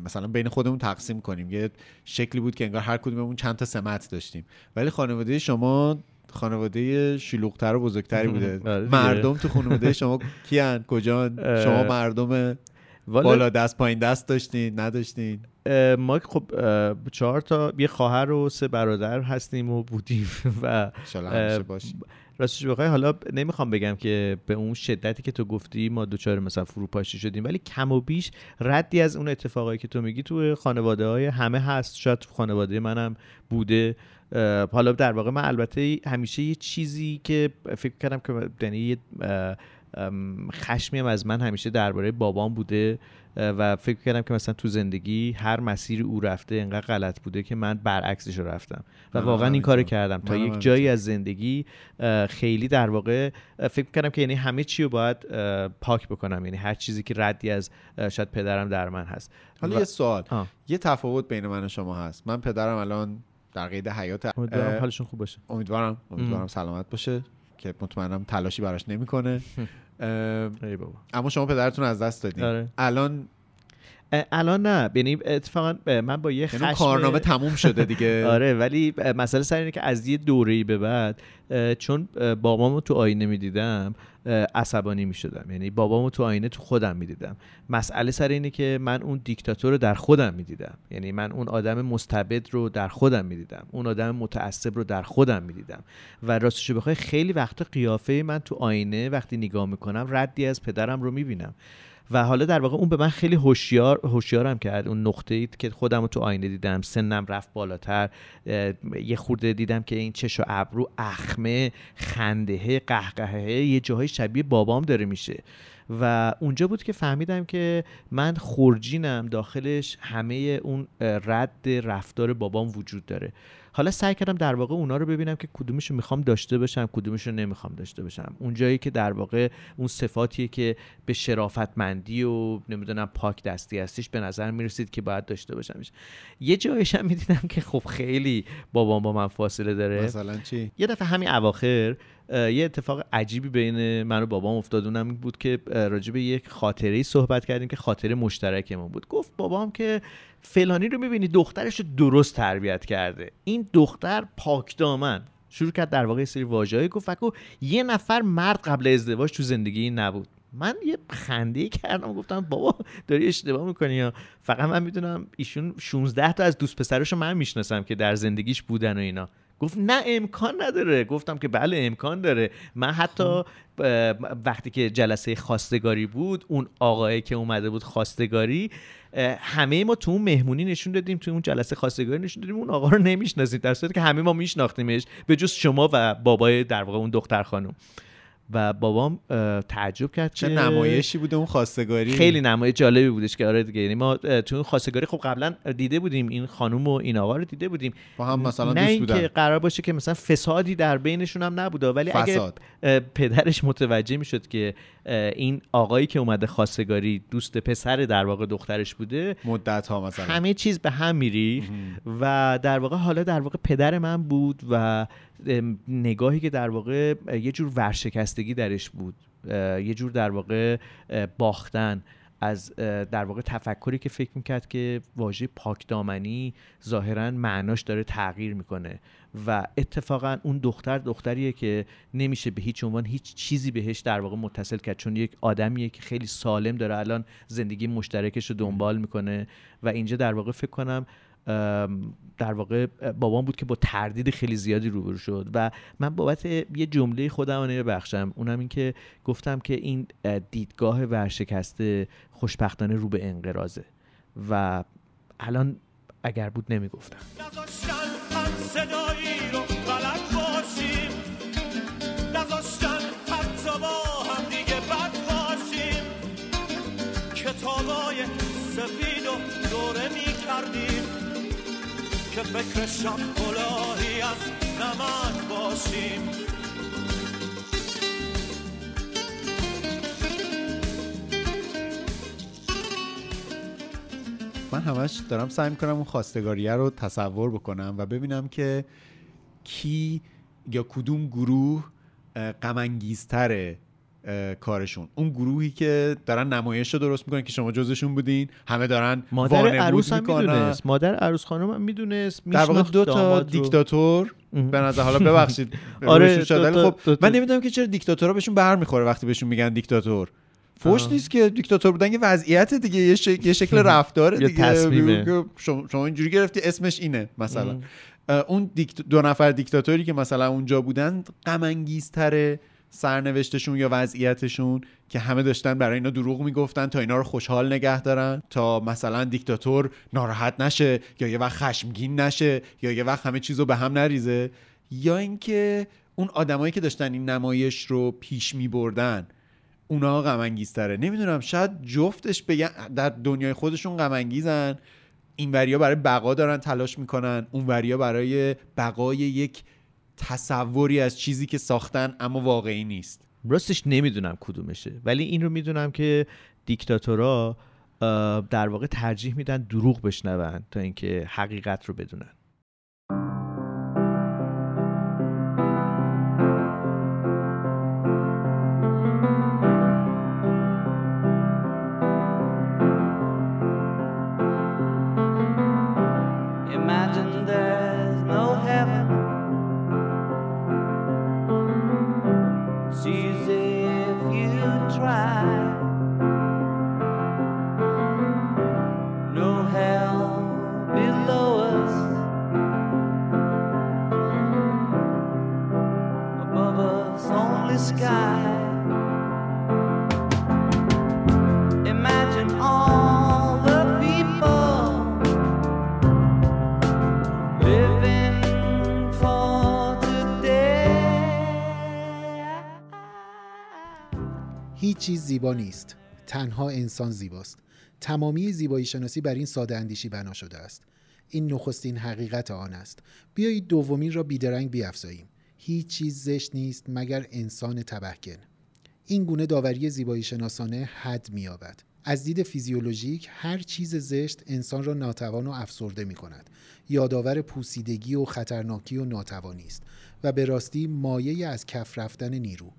مثلا بین خودمون تقسیم کنیم. یه شکلی بود که انگار هر کدوممون چند تا سمت داشتیم. ولی خانواده شما خانواده شلوغتر و بزرگتری بوده. آره. مردم تو خانواده شما کیان؟ کجان؟ شما مردم بالا دست پایین دست داشتین نداشتین؟ ما خب چهار تا یه خواهر و سه برادر هستیم و بودیم و راستش بخوای حالا نمی‌خوام بگم که به اون شدتی که تو گفتی ما دوچار مثلا فروپاشی شدیم ولی کم و بیش ردی از اون اتفاقایی که تو میگی تو خانواده های همه هست. شاید تو خانواده منم بوده. حالا در واقع من البته همیشه یه چیزی که فکر کردم که یعنی یه اه، ام، خشمی هم از من همیشه درباره بابام بوده. و فکر کردم که مثلا تو زندگی هر مسیری او رفته انقدر غلط بوده که من برعکسش رو رفتم. و واقعا این. کارو کردم. تا یک. جایی از زندگی خیلی در واقع فکر کردم که یعنی همه چی رو باید پاک بکنم. یعنی هر چیزی که ردی از شاید پدرم در من هست. حالا و- یه سوال. آه. یه تفاوت بین من و شما هست. من پدرم الان در قید حیات امیدوارم حالشون خوب باشه. امیدوارم. امیدوارم ام. سلامت باشه که مطمئنم تلاشی براش نمی‌کنه. ای بابا اما شما پدرتون از دست دادین آره. الان الان نه. یعنی اتفاقا من با یه یعنی خشم کارنامه تموم شده دیگه. آره ولی مسئله سر اینه که از یه دوره‌ای به بعد چون بابامو تو آینه می‌دیدم عصبانی می‌شدم. یعنی بابامو تو آینه تو خودم می‌دیدم. مسئله سر اینه که من اون دیکتاتور رو در خودم می‌دیدم. یعنی من اون آدم مستبد رو در خودم می‌دیدم. اون آدم متعصب رو در خودم می‌دیدم. و راستش بخوای خیلی وقت قیافه من تو آینه وقتی نگاه می‌کنم ردی از پدرم رو می‌بینم. و حالا در واقع اون به من خیلی هوشیار هوشیارم کرد. اون نقطه ای که خودم رو تو آینه دیدم سنم رفت بالاتر یه خورده دیدم که این چش و ابرو اخمه خندهه قهقهه یه جاهای شبیه بابام داره میشه. و اونجا بود که فهمیدم که من خورجینم داخلش همه اون رد رفتار بابام وجود داره. حالا سعی کردم در واقع اونا رو ببینم که کدومش رو می‌خوام داشته باشم کدومش رو نمی‌خوام داشته باشم. اون جایی که در واقع اون صفاتیه که به شرافتمندی و نمی‌دونم پاک دستی هستیش به نظر می‌رسید که باید داشته باشمش. یه جایش هم می‌دیدم که خب خیلی بابام با من فاصله داره. مثلا چی؟ یه دفعه همین اواخر یه اتفاق عجیبی بین من و بابام افتاد. اونم بود که راجع به یک خاطره ای صحبت کردیم که خاطره مشترکمون بود. گفت بابام که فلانی رو می‌بینی دخترش رو درست تربیت کرده. این دختر پاک دامن. شروع کرد در واقع سری واژه‌ای گفت فکر یه نفر مرد قبل ازدواج تو زندگی نبود. من یه خنده کردم گفتم بابا داری اشتباه می‌کنی یا؟ فقط من می‌دونم ایشون 16 تا از دوست پسراشو من می‌شناسم که در زندگیش بودن و اینا. گفت نه امکان نداره. گفتم که بله امکان داره. من حتی اه، وقتی که جلسه خواستگاری بود اون آقایی که اومده بود خواستگاری همه ما تو اون مهمونی نشون دادیم تو اون جلسه خواستگاری نشون دادیم. اون آقا رو نمی‌شناسیم در صورتی که همه ما میشناختیمش به جز شما و بابای در واقع اون دختر خانم. و بابام تعجب کرد چه که نمایشی بوده اون خواستگاری؟ خیلی نمایش جالبی بودش که آره دیگه. یعنی ما تو اون خواستگاری خب قبلا دیده بودیم این خانم و این آقا رو دیده بودیم. با هم مثلا نه دوست اینکه بودن. قرار باشه که مثلا فسادی در بینشون هم نبوده ولی اگه فساد. اه، پدرش متوجه می‌شد که این آقایی که اومده خواستگاری دوست پسر در واقع دخترش بوده مدت ها مثلا. همه چیز به هم میری و در واقع حالا در واقع پدر من بود و نگاهی که در واقع یه جور ورشکستگی درش بود. یه جور در واقع باختن از در واقع تفکری که فکر می‌کرد که واژه پاکدامنی ظاهرا معناش داره تغییر می‌کنه. و اتفاقا اون دختر دختریه که نمیشه به هیچ عنوان هیچ چیزی بهش در واقع متصل کرد چون یک آدمیه که خیلی سالم داره الان زندگی مشترکش رو دنبال می‌کنه. و اینجا در واقع فکر کنم در واقع بابام بود که با تردید خیلی زیادی روبرو شد و من بابت یه جمله خودم بخشم اونم این که گفتم که این اه، دیدگاه ورشکسته خوشبختانه رو به انقراضه و الان اگر بود نمی‌گفتم. صدایی که فکر کلاهی از نمک باشیم. من همش دارم سعی می‌کنم اون خواستگاریه رو تصور بکنم و ببینم که کی یا کدوم گروه اه، کارشون. اون گروهی که دارن نمایش رو درست می‌کنن که شما جزشون بودین همه دارن مادر عروس هم می‌دونست. مادر عروس خانم هم می‌دونست. در واقع دو تا. دیکتاتور. به نظر حالا ببخشید. آره، خب من نمی‌دونم که چرا دیکتاتورها بهشون برمیخوره وقتی بهشون میگن دیکتاتور. فوش. نیست که دیکتاتور بودن یه وضعیت دیگه یه, شک- یه شکل رفتاره یه دیگه. شما, اینجوری گرفتی اسمش اینه مثلا. اون. دو نفر دیکتاتوری که مثلا اونجا بودن غم انگیزتره سرنوشتشون یا وضعیتشون که همه داشتن برای اینا دروغ می‌گفتن تا اینا رو خوشحال نگه دارن تا مثلا دیکتاتور ناراحت نشه یا یه وقت خشمگین نشه یا یه وقت همه چیز رو به هم نریزه. یا اینکه اون آدمایی که داشتن این نمایش رو پیش می بردن اونا غم انگیزتره نمی‌دونم شاید جفتش بگن در دنیای خودشون غم انگیزن این وریا برای بقا دارن تلاش می‌کنن اون وریا برای بقای یک تصوری از چیزی که ساختن اما واقعی نیست. راستش نمی‌دونم کدومشه. ولی این رو می‌دونم که دیکتاتورا در واقع ترجیح میدن دروغ بشنون تا اینکه حقیقت رو بدونن. زیبا نیست. تنها انسان زیباست. تمامی زیبایی شناسی بر این ساده اندیشی بنا شده است. این نخستین حقیقت آن است. بیایید دومین را بیدرنگ بیافزاییم. هیچ چیز زشت نیست مگر انسان تبهکن. این گونه داوری زیبایی شناسانه حد می‌یابد. از دید فیزیولوژیک هر چیز زشت انسان را ناتوان و افسرده می کند یادآور پوسیدگی و خطرناکی و ناتوانی است و به راستی مایه از کف رفتن نیرو.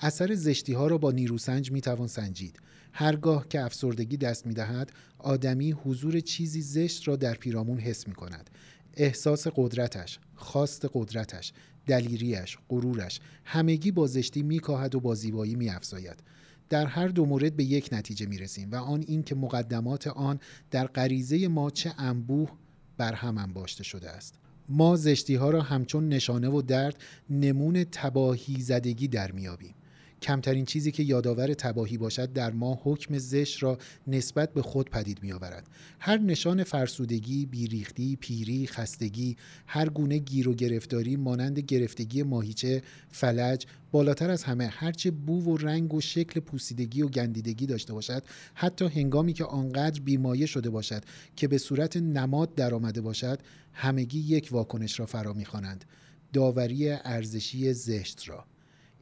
اثر زشتی ها را با نیروسنج می توان سنجید. هرگاه که افسردگی دست می دهد، آدمی حضور چیزی زشت را در پیرامون حس می کند. احساس قدرتش، خواست قدرتش، دلیریش، غرورش، همگی با زشتی می کاهد و با زیبایی می افزاید. در هر دو مورد به یک نتیجه می رسیم و آن این که مقدمات آن در غریزه ما چه انبوه بر هم انباشته شده است. ما زشتی ها را همچون نشانه و درد نمون تباهی زدگی در میابیم. کمترین چیزی که یادآور تباهی باشد در ما حکم زشت را نسبت به خود پدید می آورد. هر نشان فرسودگی، بیریختی، پیری، خستگی، هر گونه گیر و گرفتاری مانند گرفتگی ماهیچه، فلج، بالاتر از همه هرچه بو و رنگ و شکل پوسیدگی و گندیدگی داشته باشد حتی هنگامی که آنقدر بیمایه شده باشد که به صورت نماد درآمده باشد همگی یک واکنش را فرا می‌خوانند داوری ارزشی زشت را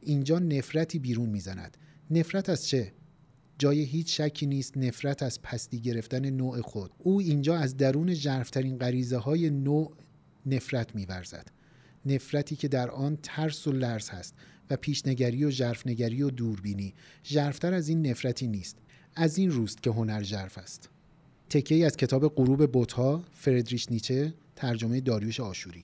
اینجا نفرتی بیرون می‌زند. نفرت از چه؟ جای هیچ شکی نیست نفرت از پستی گرفتن نوع خود. او اینجا از درون ژرفترین غریزه های نوع نفرت میورزد. نفرتی که در آن ترس و لرز هست و پیشنگری و ژرفنگری و دوربینی. ژرفتر از این نفرتی نیست. از این روست که هنر ژرف است. تکه از کتاب غروب بوتها فردریش نیچه ترجمه داریوش آشوری.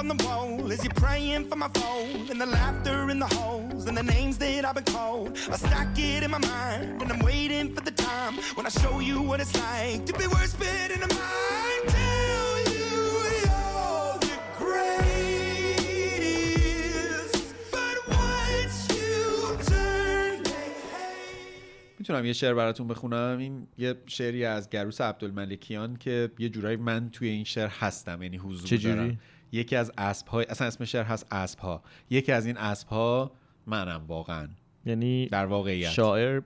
On the wall as you're praying for my phone, and the laughter in the halls, and the names that I've been called. I stack it in my mind, and I'm waiting for the time when I show you what it's like to be worse fit in a mind. Tell you you're the greatest, but once you turn. می‌تونم یه شعر براتون بخونم این یه شعری از گروس عبدالملکیان که یه جورایی من توی این شعر هستم یعنی حضور چجوری؟ دارم یکی از اسب های اصلا اسم شعر هست اسب ها یکی از این اسب ها منم واقعا. یعنی در واقعیت. شاعر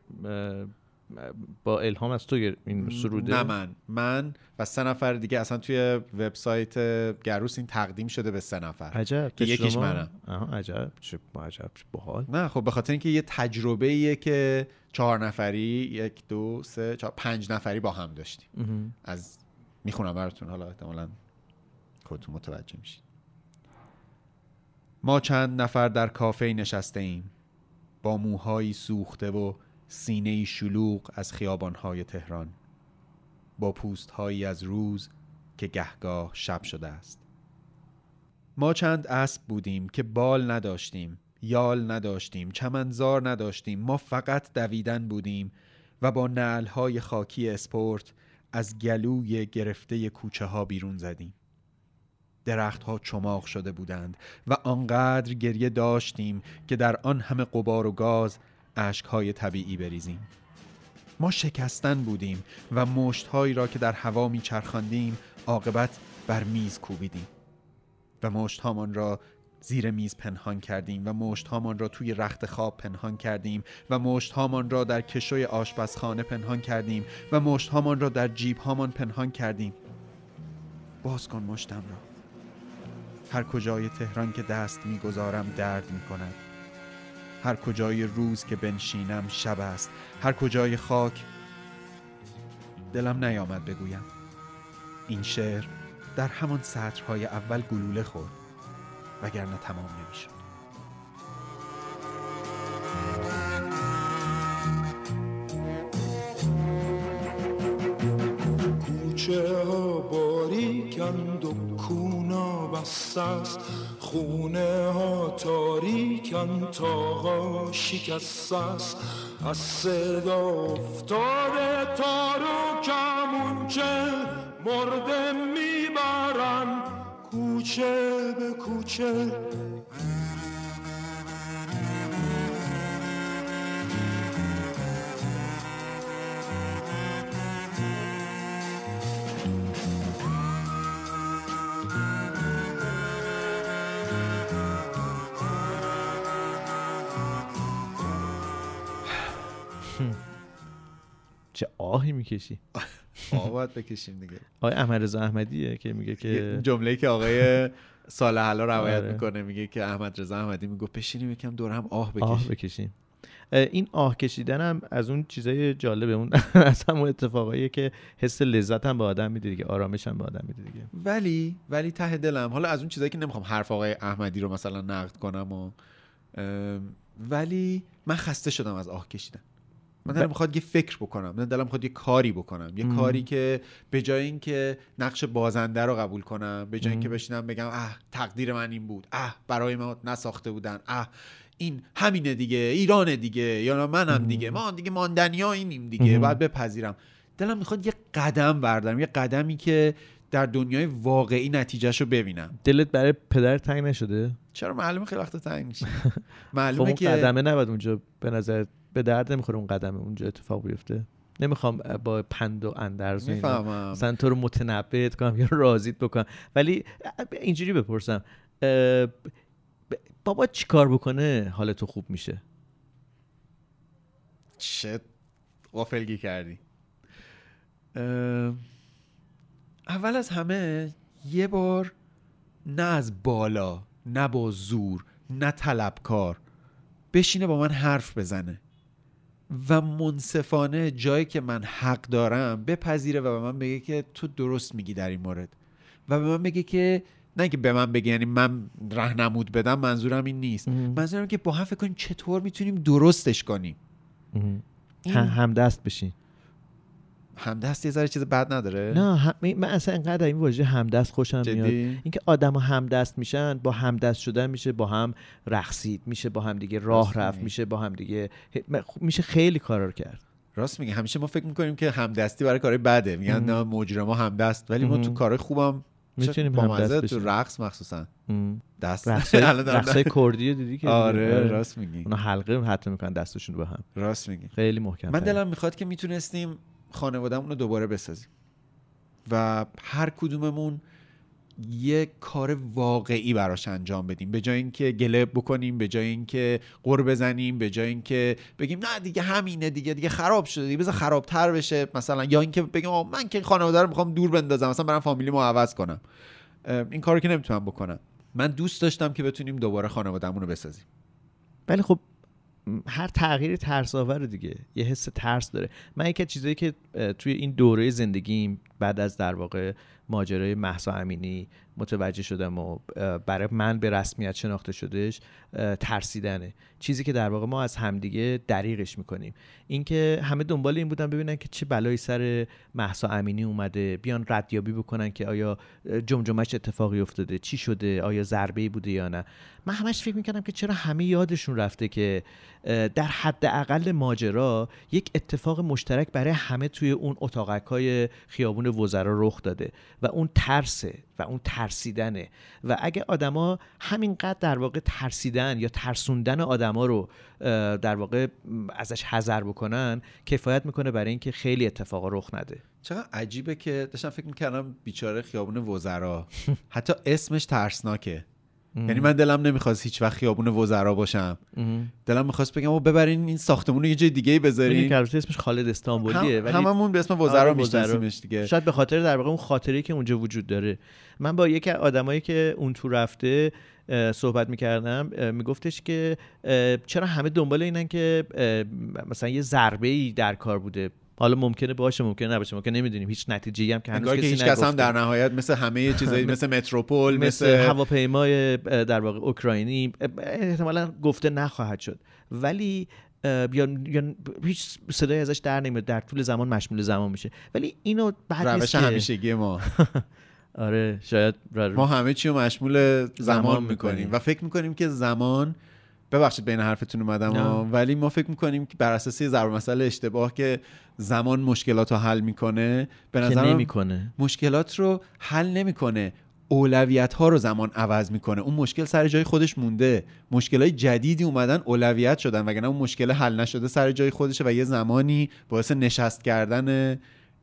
با الهام از تو این سروده؟ نه من. من و سه نفر دیگه اصلا توی وبسایت گروس این تقدیم شده به سه نفر. عجب. که یکیش شما؟ منم. آها عجب. چه عجب. چه باحال. نه خب به خاطر اینکه یه تجربه ایه که چهار نفری یک دو سه چهار پنج نفری با هم داشتیم. از می‌خونم براتون حالا احتمالا. خودتون متوجه میشید. ما چند نفر در کافه نشسته ایم. با موهایی سوخته و سینه شلوغ از خیابانهای تهران. با پوستهایی از روز که گهگاه شب شده است. ما چند اسب بودیم که بال نداشتیم یال نداشتیم چمنزار نداشتیم. ما فقط دویدن بودیم و با نعلهای خاکی اسپورت از گلوی گرفته کوچه ها بیرون زدیم. درختها چماق شده بودند و آنقدر گریه داشتیم که در آن همه قبار و گاز اشکهای طبیعی بریزیم. ما شکستن بودیم و مشتهایی را که در هوا میچرخاندیم عاقبت بر میز کوبیدیم و مشتهامان را زیر میز پنهان کردیم و مشتهامان را توی رخت خواب پنهان کردیم و مشتهامان را در کشوی آشپزخانه پنهان کردیم و مشتهامان را در جیبهامان پنهان کردیم. باز کن مشتم را. هر کجای تهران که دست می‌گذارم درد می‌کند. هر کجای روز که بنشینم شب است. هر کجای خاک دلم نیامد بگویم. این شعر در همان سطرهای اول گلوله خورد وگرنه تمام نمی‌شد. است. خونه ها تاریکند تاقا شکسته است. از صدا افتاده تار و کمونچه مرده می‌برن. کوچه به کوچه آهی می‌کشی. باید بکشیم دیگه. آقای احمد رضا احمدیه که میگه که جمله که آقای صالح حالا روایت آره. می‌کنه میگه که احمد رضا احمدی میگه بشینیم یکم دور هم آه آه بکشیم. بکشیم. اه، این آه کشیدن هم از اون چیزای جالبه اون از همون اتفاقاییه که حس لذت هم به آدم میده دیگه آرامش هم به آدم میده دیگه. ولی ولی ته دلم. حالا از اون چیزایی که نمی‌خوام حرف آقای احمدی رو مثلا نقد کنم و ولی من خسته شدم از آه کشیدن. من دلم می‌خواد یه فکر بکنم من دلم می‌خواد یه کاری بکنم یه مم. کاری که به جای اینکه نقش بازنده رو قبول کنم به جای اینکه. بشینم بگم اه تقدیر من این بود اه برای ما نساخته بودن اه این همینه دیگه ایرانه دیگه یا منم دیگه ما دیگه ماندنی ها اینیم دیگه مم. باید بپذیرم دلم می‌خواد یه قدم بردارم یه قدمی که در دنیای واقعی نتیجهش رو ببینم دلت برای پدر تنگ نشده چرا معلومه خیلی وقت تنگ میشه خب معلومه اون که قدمه نباید اونجا به نظر به درد نمی‌خوره اون قدمه اونجا اتفاق بیفته. نمی‌خوام با پند و اندرز می‌فهمم. مثلا تو رو متنبهت کنم یا راضیت بکنم. ولی اینجوری بپرسم بابا چی کار بکنه حال تو خوب میشه؟ چه غافلگی کردی. اول از همه یه بار نه از بالا نه با زور نه طلبکار بشینه با من حرف بزنه. و منصفانه جایی که من حق دارم بپذیره و به من بگه که تو درست میگی در این مورد. و به من بگه که نه که به من بگه یعنی من راهنمود بدم منظورم این نیست. منظورم که با هم فکر کنیم چطور می‌تونیم درستش کنیم. این- هم همدست بشین. همدست یه ذره چیز بد نداره نه هم... من اصلا انقدر این واژه همدست خوشم جدی؟ میاد اینکه آدم همدست میشن با همدست شدن میشه با هم رقصید میشه با هم دیگه راه رفت. میشه با هم دیگه میشه خیلی کارا رو کرد راست میگه همیشه ما فکر می‌کنیم که همدستی برای کارهای بده میگن. نه مجرما همدست ولی ما. تو کارهای خوبم می‌تونیم با همدست مزه تو. رقص مخصوصا. دست رقصای کردی رو دیدی که آره راست میگی اونا حلقه حتی می‌کنن دستشون رو به هم راست میگی خیلی محکم من. دلم می‌خواد که می‌تونستیم خانوادهمون رو دوباره بسازیم. و هر کدوممون یه کار واقعی براش انجام بدیم. به جای اینکه گله بکنیم به جای اینکه قر بزنیم به جای اینکه بگیم نه دیگه همینه دیگه دیگه خراب شده دیگه بذار خرابتر بشه. مثلا یا اینکه بگیم آقا من که خانواده رو می‌خوام دور بندازم مثلا برم فامیلیمو عوض کنم. این کارو که نمی‌تونم بکنم. من دوست داشتم که بتونیم دوباره خانوادهمون رو بسازیم. ولی خب هر تغییری ترس آور دیگه یه حس ترس داره. من یکی چیزایی که توی این دوره زندگیم بعد از در واقع ماجرای محسا امینی متوجه شدم و برای من به رسمیت شناخته شدهش ترسیدنه. چیزی که در واقع ما از همدیگه دریغش می‌کنیم. اینکه همه دنبال این بودن ببینن که چه بلایی سر محسا امینی اومده بیان ردیابی بکنن که آیا جمجمش اتفاقی افتاده چی شده آیا ضربه بوده یا نه. من همش فکر می‌کردم که چرا همه یادشون رفته که در حد اقل ماجرا یک اتفاق مشترک برای همه توی اون اتاقک های خیابون وزرا رخ داده. و اون ترسه و اون ترسیدنه. و اگه آدما همینقدر در واقع ترسیدن یا ترسوندن آدما رو در واقع ازش حذر بکنن کفایت می‌کنه برای اینکه خیلی اتفاقا رخ نده. چقدر عجیبه که داشتم فکر می‌کردم بیچاره خیابون وزرا. حتی اسمش ترسناکه. یعنی من دلم نمی‌خواست هیچ وقت خیابون وزرا باشم. دلم می‌خواست بگم او ببرین این ساختمون رو یه جای دیگه بذارین. که البته اسمش خالد استانبولیه هم ولی هممون به اسم آره، وزرا. وزرا. میشناسیمش دیگه. شاید به خاطر در واقع اون خاطری که اونجا وجود داره. من با یکی از آدمایی که اون تو رفته صحبت می‌کردم میگفتش که چرا همه دنبال اینن که مثلا یه ضربه ای در کار بوده. حالا ممکنه باشه ممکنه نباشه ممکنه نمی‌دونیم. هیچ نتیجه هم که هنوز انگار که کسی هیچ کس هم. در نهایت مثل همه چیزایی مثل متروپول مثل مثل هواپیمای در واقع اوکراینی احتمالا گفته نخواهد شد. ولی یا یا هیچ صدای ازش در نمیاد در طول زمان مشمول زمان میشه. ولی اینو بعد روش همیشگی ما. آره شاید ما همه چی رو مشمول زمان زمان می‌کنیم. می‌کنیم. و فکر می‌کنیم که زمان ببخشید بین حرفتون اومدم ولی ما فکر می‌کنیم که بر اساس ضرب مسئله اشتباه که زمان مشکلات رو حل می‌کنه به نظر نمی‌کنه. مشکلات رو حل نمی‌کنه. اولویت ها رو زمان عوض می‌کنه. اون مشکل سر جای خودش مونده. مشکل های جدیدی اومدن اولویت شدن وگرنه اون مشکل حل نشده سر جای خودشه و یه زمانی باعث نشست کردن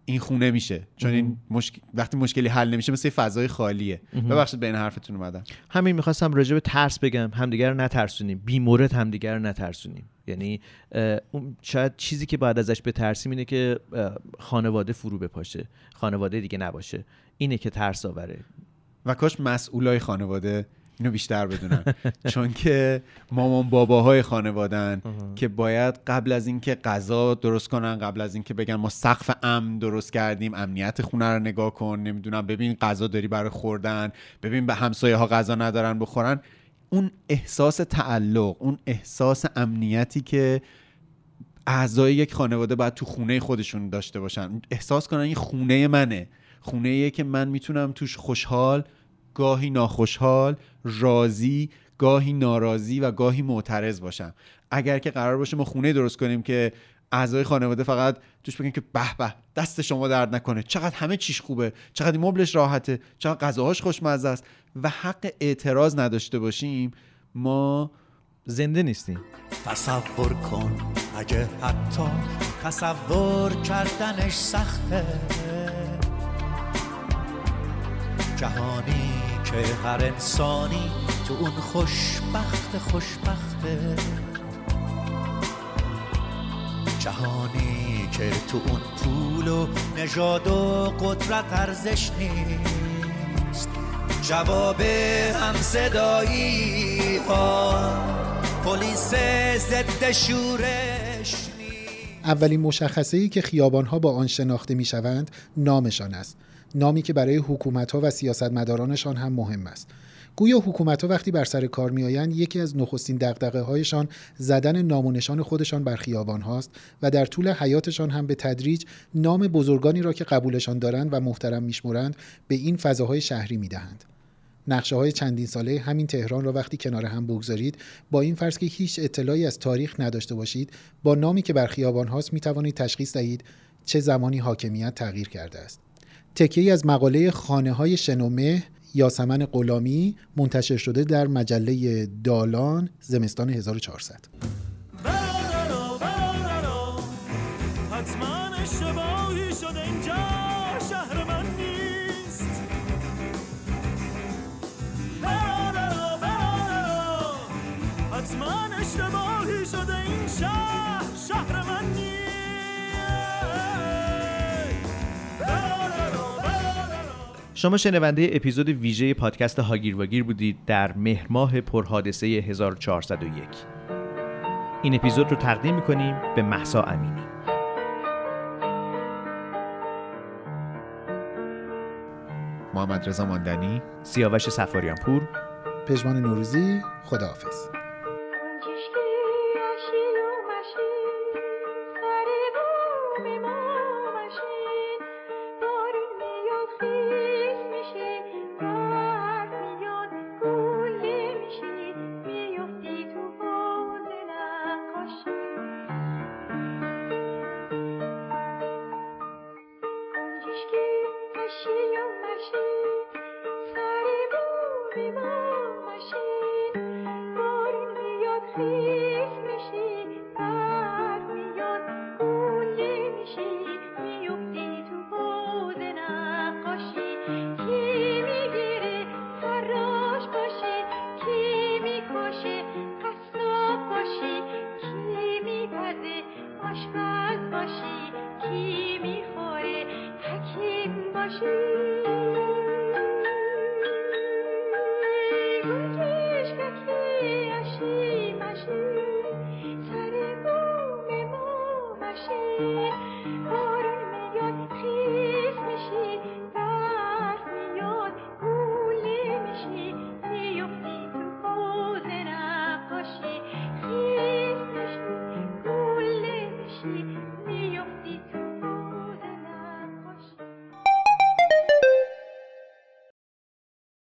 این خونه میشه. چون این مشک... وقتی مشکلی حل نمیشه مثل فضای خالیه. ببخشید بین حرفتون اومدم. همین می‌خواستم راجع به ترس بگم. همدیگر رو نترسونیم. بیمورد همدیگر رو نترسونیم. یعنی اون شاید چیزی که باید ازش بترسیم اینه که خانواده فرو بپاشه. خانواده دیگه نباشه. اینه که ترس آوره. و کاش مسئولای خانواده اینو بیشتر بدونن. چون که مامان باباهای خانوادن که باید قبل از اینکه غذا درست کنن قبل از اینکه بگن ما سقف امن درست کردیم امنیت خونه رو نگاه کن نمی‌دونم ببین غذا داری برای خوردن ببین به همسایه ها غذا ندارن بخورن. اون احساس تعلق اون احساس امنیتی که اعضای یک خانواده باید تو خونه خودشون داشته باشن. احساس کنن این خونه منه. خونه که من می‌تونم توش خوشحال گاهی ناخوشحال راضی گاهی ناراضی و گاهی معترض باشم. اگر که قرار باشه ما خونه درست کنیم که اعضای خانواده فقط توش بگن که به به دست شما درد نکنه. چقدر همه چیش خوبه چقدر مبلش راحته چقدر غذاهاش خوشمزه است و حق اعتراض نداشته باشیم ما زنده نیستیم. تصور کن اگه حتی تصور کردنش سخته. جهانی که هر انسانی تو اون خوشبخت خوشبخته. جهانی که تو اون پول و نژاد و قدرت ارزش نیست. جواب هم صدایی ها پلیس ضد شورش اولین مشخصه ای که خیابان ها با آن شناخته می شوند نامشان است. نامی که برای حکومت ها و سیاستمدارانشان هم مهم است. گویا حکومت ها وقتی بر سر کار میآیند یکی از نخستین دغدغه هایشان زدن نام و نشان خودشان بر خیابان هاست و در طول حیاتشان هم به تدریج نام بزرگانی را که قبولشان دارند و محترم میشمرند به این فضاهای شهری می‌دهند. نقشه های چندین ساله همین تهران را وقتی کنار هم بگذارید با این فرض که هیچ اطلاعی از تاریخ نداشته باشید با نامی که بر خیابان هاست می توانید تشخیص دهید چه زمانی حاکمیت تغییر کرده است. تکیه از مقاله خانه های شنومه یاسمن غلامی منتشر شده در مجله دالان زمستان 1400 شما شنونده اپیزود ویژه پادکست هاگیر واگیر بودید در مهر ماه پرحادثه 1401 این اپیزود رو تقدیم می‌کنیم به محسا امینی. محمد رضا ماندنی. سیاوش سفاریان پور پژمان نوروزی خداحافظ.